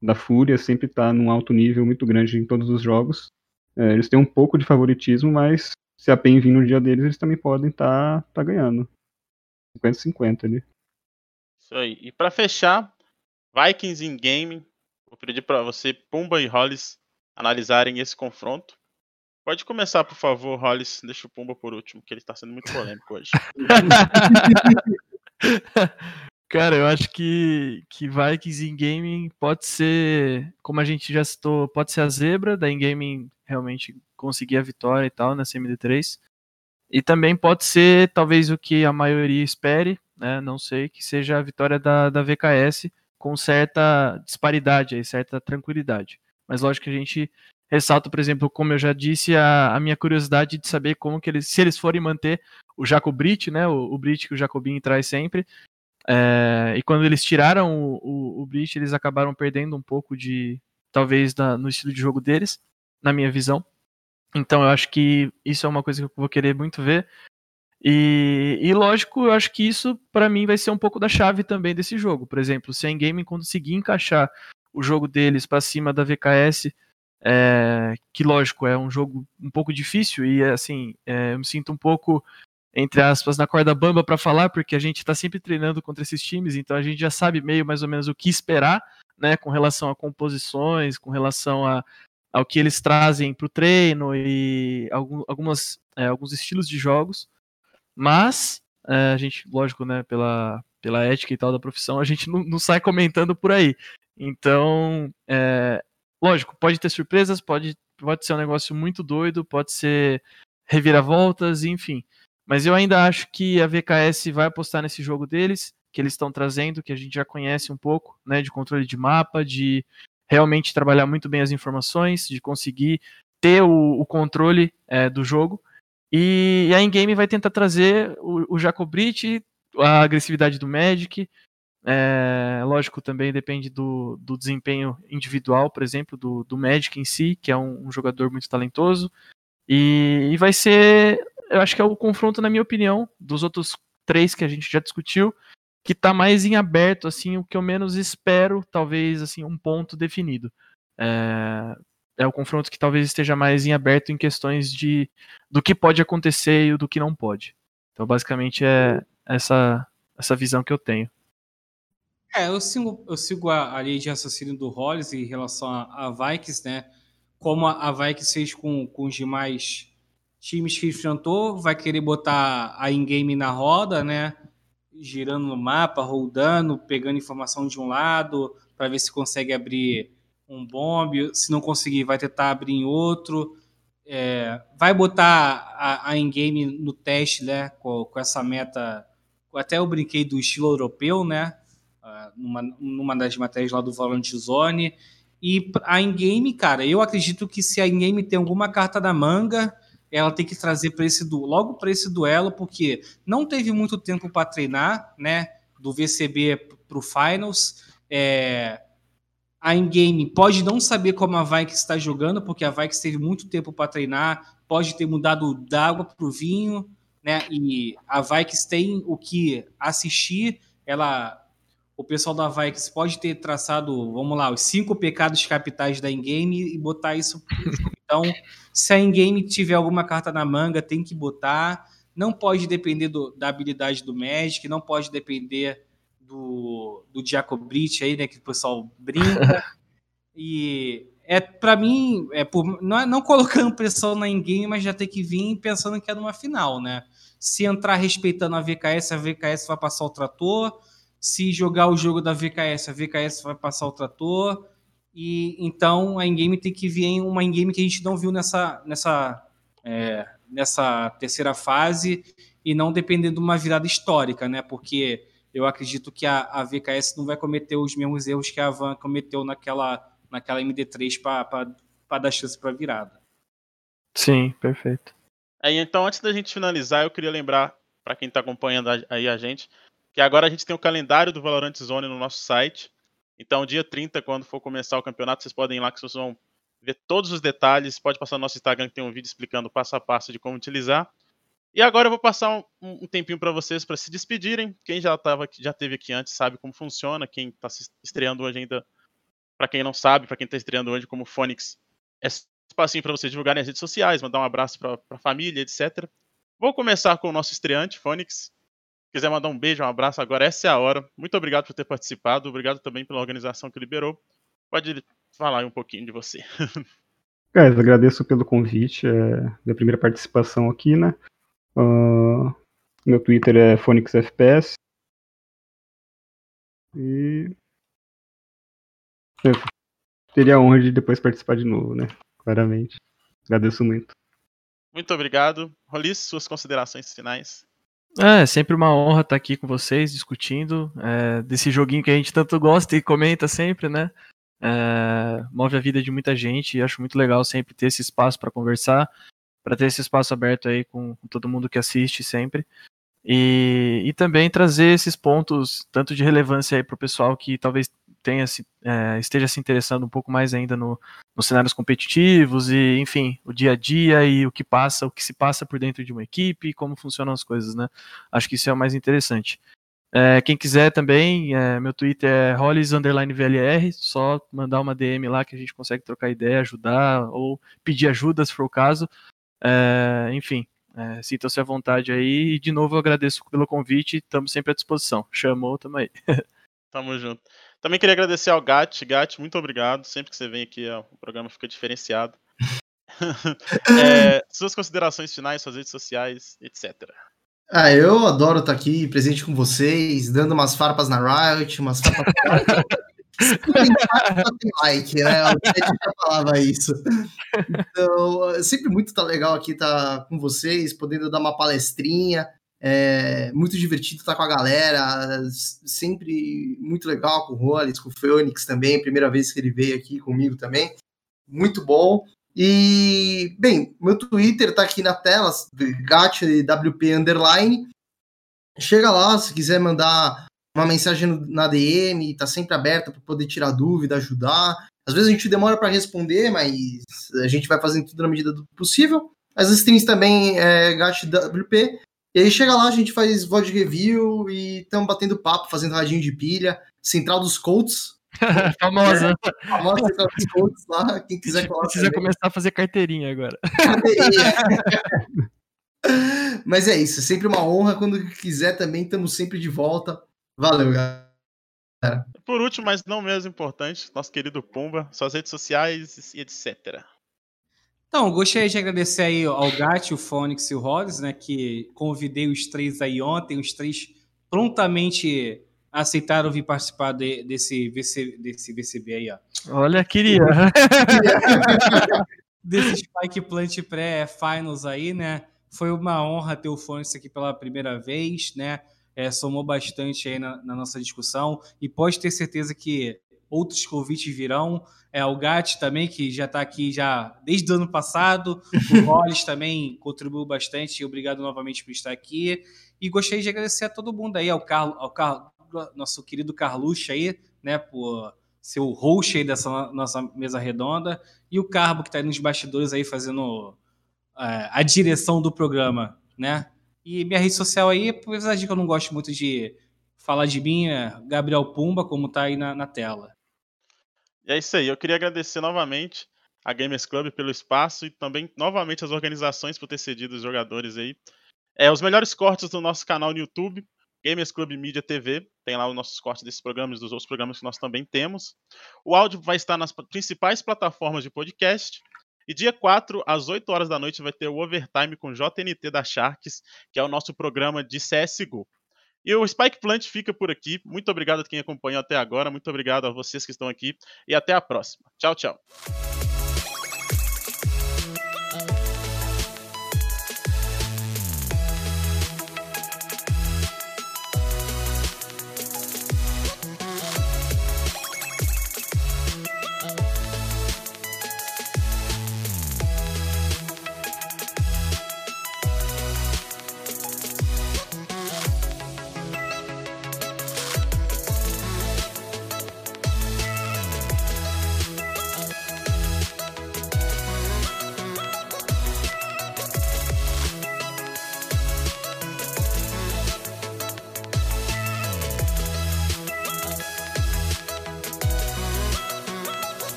da Fúria sempre está num alto nível muito grande em todos os jogos. É, eles têm um pouco de favoritismo, mas se a PEN vir no dia deles, eles também podem estar tá, tá ganhando. 50-50 ali. Isso aí. E para fechar, Vikings in Gaming. Vou pedir para você, Pumba e Hollis, analisarem esse confronto. Pode começar, por favor, Hollis. Deixa o Pumba por último, que ele está sendo muito polêmico hoje. Cara, eu acho que, que Vikings in Gaming pode ser, como a gente já citou, pode ser a zebra da in Gaming realmente conseguir a vitória e tal na CMD3. E também pode ser talvez o que a maioria espere, né, não sei, que seja a vitória da, da VKS com certa disparidade, aí, certa tranquilidade. Mas lógico que a gente ressalta, por exemplo, como eu já disse, a, a minha curiosidade de saber como que eles, se eles forem manter o Jacobrit, né, o, o Brit que o Jacobin traz sempre, é, e quando eles tiraram o, o, o Brit, eles acabaram perdendo um pouco de, talvez, da, no estilo de jogo deles, na minha visão. Então eu acho que isso é uma coisa que eu vou querer muito ver. E, e lógico, eu acho que isso para mim vai ser um pouco da chave também desse jogo. Por exemplo, se a Endgame conseguir encaixar o jogo deles para cima da VKS, é, que lógico é um jogo um pouco difícil e assim é, eu me sinto um pouco entre aspas na corda bamba para falar porque a gente está sempre treinando contra esses times, então a gente já sabe meio mais ou menos o que esperar, né, com relação a composições, com relação a, ao que eles trazem para o treino e algum, algumas, é, alguns estilos de jogos. Mas é, a gente, lógico, né, pela, pela ética e tal da profissão, a gente não, não sai comentando por aí. Então, é, lógico, pode ter surpresas, pode, pode ser um negócio muito doido, pode ser reviravoltas, enfim. Mas eu ainda acho que a VKS vai apostar nesse jogo deles, que eles estão trazendo, que a gente já conhece um pouco, né, de controle de mapa, de realmente trabalhar muito bem as informações, de conseguir ter o, o controle é, do jogo. E, a Ingame vai tentar trazer o, o Jacobrit, a agressividade do Magic. É, lógico, também depende do, do desempenho individual, por exemplo, do, do Magic em si, que é um, um jogador muito talentoso. E, e, vai ser, eu acho que é o confronto, na minha opinião, dos outros três que a gente já discutiu. que tá mais em aberto, assim, o que eu menos espero, talvez, assim, um ponto definido. É, é o confronto que talvez esteja mais em aberto em questões de do que pode acontecer e do que não pode. Então, basicamente, é essa, essa visão que eu tenho. É, eu sigo, eu sigo a, a linha de raciocínio do Hollis em relação a, a né? Como a, a Vikings fez com, com os demais times que enfrentou, vai querer botar a in-game na roda, né? Girando no mapa, rodando, pegando informação de um lado, para ver se consegue abrir um bombe, se não conseguir, vai tentar abrir em outro. É, vai botar a, a in-game no teste, né? Com, com, essa meta. Até eu brinquei do estilo europeu, né? Uh, numa, numa das matérias lá do Valorant Zone. E a in-game, cara, eu acredito que se a in-game tem alguma carta da manga, ela tem que trazer para esse du logo para esse duelo, porque não teve muito tempo para treinar, né? Do VCB para o Finals. É, a in-game pode não saber como a Vikings está jogando, porque a Vikings teve muito tempo para treinar, pode ter mudado da água para o vinho, né? E a Vikings tem o que assistir. Ela, o pessoal da Vikings pode ter traçado, vamos lá, os cinco pecados capitais da in-game e botar isso. Então, se a in-game tiver alguma carta na manga, tem que botar. Não pode depender do, da habilidade do Magic, não pode depender do, do Jacobrit aí, né, que o pessoal brinca. e é para mim, é por, não, é, não colocando pressão na in-game, mas já tem que vir pensando que é numa final, né? Se entrar respeitando a VKS, a VKS vai passar o trator. Se jogar o jogo da VKS, a VKS vai passar o trator. E então a in-game tem que vir uma in-game que a gente não viu nessa, nessa, é, nessa terceira fase e não dependendo de uma virada histórica, né? Porque eu acredito que a, a VKS não vai cometer os mesmos erros que a Van cometeu naquela, naquela MD3 para dar chance para virada. Sim, perfeito. É, então, antes da gente finalizar, eu queria lembrar para quem está acompanhando aí a gente que agora a gente tem o calendário do Valorant Zone no nosso site. Então, dia 30, quando for começar o campeonato, vocês podem ir lá que vocês vão ver todos os detalhes. Pode passar no nosso Instagram que tem um vídeo explicando passo a passo de como utilizar. E agora eu vou passar um, um tempinho para vocês para se despedirem. Quem já tava, já teve aqui antes sabe como funciona. Quem está estreando hoje ainda, para quem não sabe, para quem está estreando hoje como Fônix, é espacinho para vocês divulgarem as redes sociais, mandar um abraço para a família, etc. Vou começar com o nosso estreante, Fônix. Se quiser mandar um beijo, um abraço, agora essa é a hora. Muito obrigado por ter participado, obrigado também pela organização que liberou. Pode falar um pouquinho de você. É, agradeço pelo convite, é minha primeira participação aqui, né? Uh, meu Twitter é PhoenixFPS. E. Eu teria a honra de depois participar de novo, né? Claramente. Agradeço muito. Muito obrigado. Rolis, suas considerações finais. É, é sempre uma honra estar aqui com vocês, discutindo é, desse joguinho que a gente tanto gosta e comenta sempre, né? É, move a vida de muita gente e acho muito legal sempre ter esse espaço para conversar para ter esse espaço aberto aí com, com, todo mundo que assiste sempre. E, e também trazer esses pontos, tanto de relevância aí para o pessoal que talvez tenha é, esteja se interessando um pouco mais ainda no, nos cenários competitivos e, enfim, o dia a dia e o que passa, o que se passa por dentro de uma equipe e como funcionam as coisas, né? Acho que isso é o mais interessante. É, quem quiser também, é, meu Twitter é hollis_vlr, só mandar uma DM lá que a gente consegue trocar ideia, ajudar ou pedir ajuda se for o caso. É, enfim, é, sintam-se à vontade aí. E de novo eu agradeço pelo convite. Estamos sempre à disposição. Chamou, tamo aí. Tamo junto. Também queria agradecer ao Gat. Gat, muito obrigado. Sempre que você vem aqui, ó, o programa fica diferenciado. é, suas considerações finais, suas redes sociais, etc. Ah, eu adoro estar aqui presente com vocês, dando umas farpas na Riot, umas farpas. tem like, né? A já falava isso. Então, é sempre muito tá legal aqui estar tá com vocês, podendo dar uma palestrinha. É muito divertido estar tá com a galera, sempre muito legal com o Rollins, com o Phoenix também, primeira vez que ele veio aqui comigo também. Muito bom. E, bem, meu Twitter tá aqui na tela, GatWP Underline. Chega lá, se quiser mandar uma mensagem na DM, tá sempre aberta para poder tirar dúvida, ajudar. Às vezes a gente demora para responder, mas a gente vai fazendo tudo na medida do possível. As strings também é GatWP. E aí chega lá, a gente faz VOD review e estamos batendo papo, fazendo radinho de pilha. Central dos Colts. Famosa. Famosa Central dos Colts lá, quem quiser colar. Precisa também. começar a fazer carteirinha agora. Mas é isso, é sempre uma honra. Quando quiser também, estamos sempre de volta. Valeu, galera. Por último, mas não menos importante, nosso querido Pumba, suas redes sociais e etc. Então, gostaria de agradecer aí ao Gatti, o Fônix e o Rhodes, né, que convidei os três aí ontem, os três prontamente aceitaram vir participar de, desse, VC, desse VCB aí, ó. Olha, queria. desse Spike Plant pré-finals aí, né? Foi uma honra ter o Fônix aqui pela primeira vez, né? É, somou bastante aí na, na nossa discussão e pode ter certeza que outros convites virão. É, o Gatti também, que já está aqui já desde o ano passado. O Hollis também contribuiu bastante. Obrigado novamente por estar aqui. E gostaria de agradecer a todo mundo aí, ao Carlos, ao Carlos nosso querido Carluxo aí, né, por ser o host aí dessa nossa mesa redonda. E o Carbo, que está aí nos bastidores aí fazendo é, a direção do programa, né? E minha rede social aí, apesar de que eu não gosto muito de falar de mim, é Gabriel Pumba, como está aí na, na tela. E é isso aí. Eu queria agradecer novamente a Gamers Club pelo espaço e também novamente as organizações por ter cedido os jogadores aí. É, os melhores cortes do nosso canal no YouTube, Gamers Club Media TV, tem lá os nossos cortes desses programas e dos outros programas que nós também temos. O áudio vai estar nas principais plataformas de podcast. E dia 4, às 8 horas da noite, vai ter o Overtime com JNT da Sharks, que é o nosso programa de CSGO. E o Spike Plant fica por aqui. Muito obrigado a quem acompanhou até agora. Muito obrigado a vocês que estão aqui. E até a próxima. Tchau, tchau.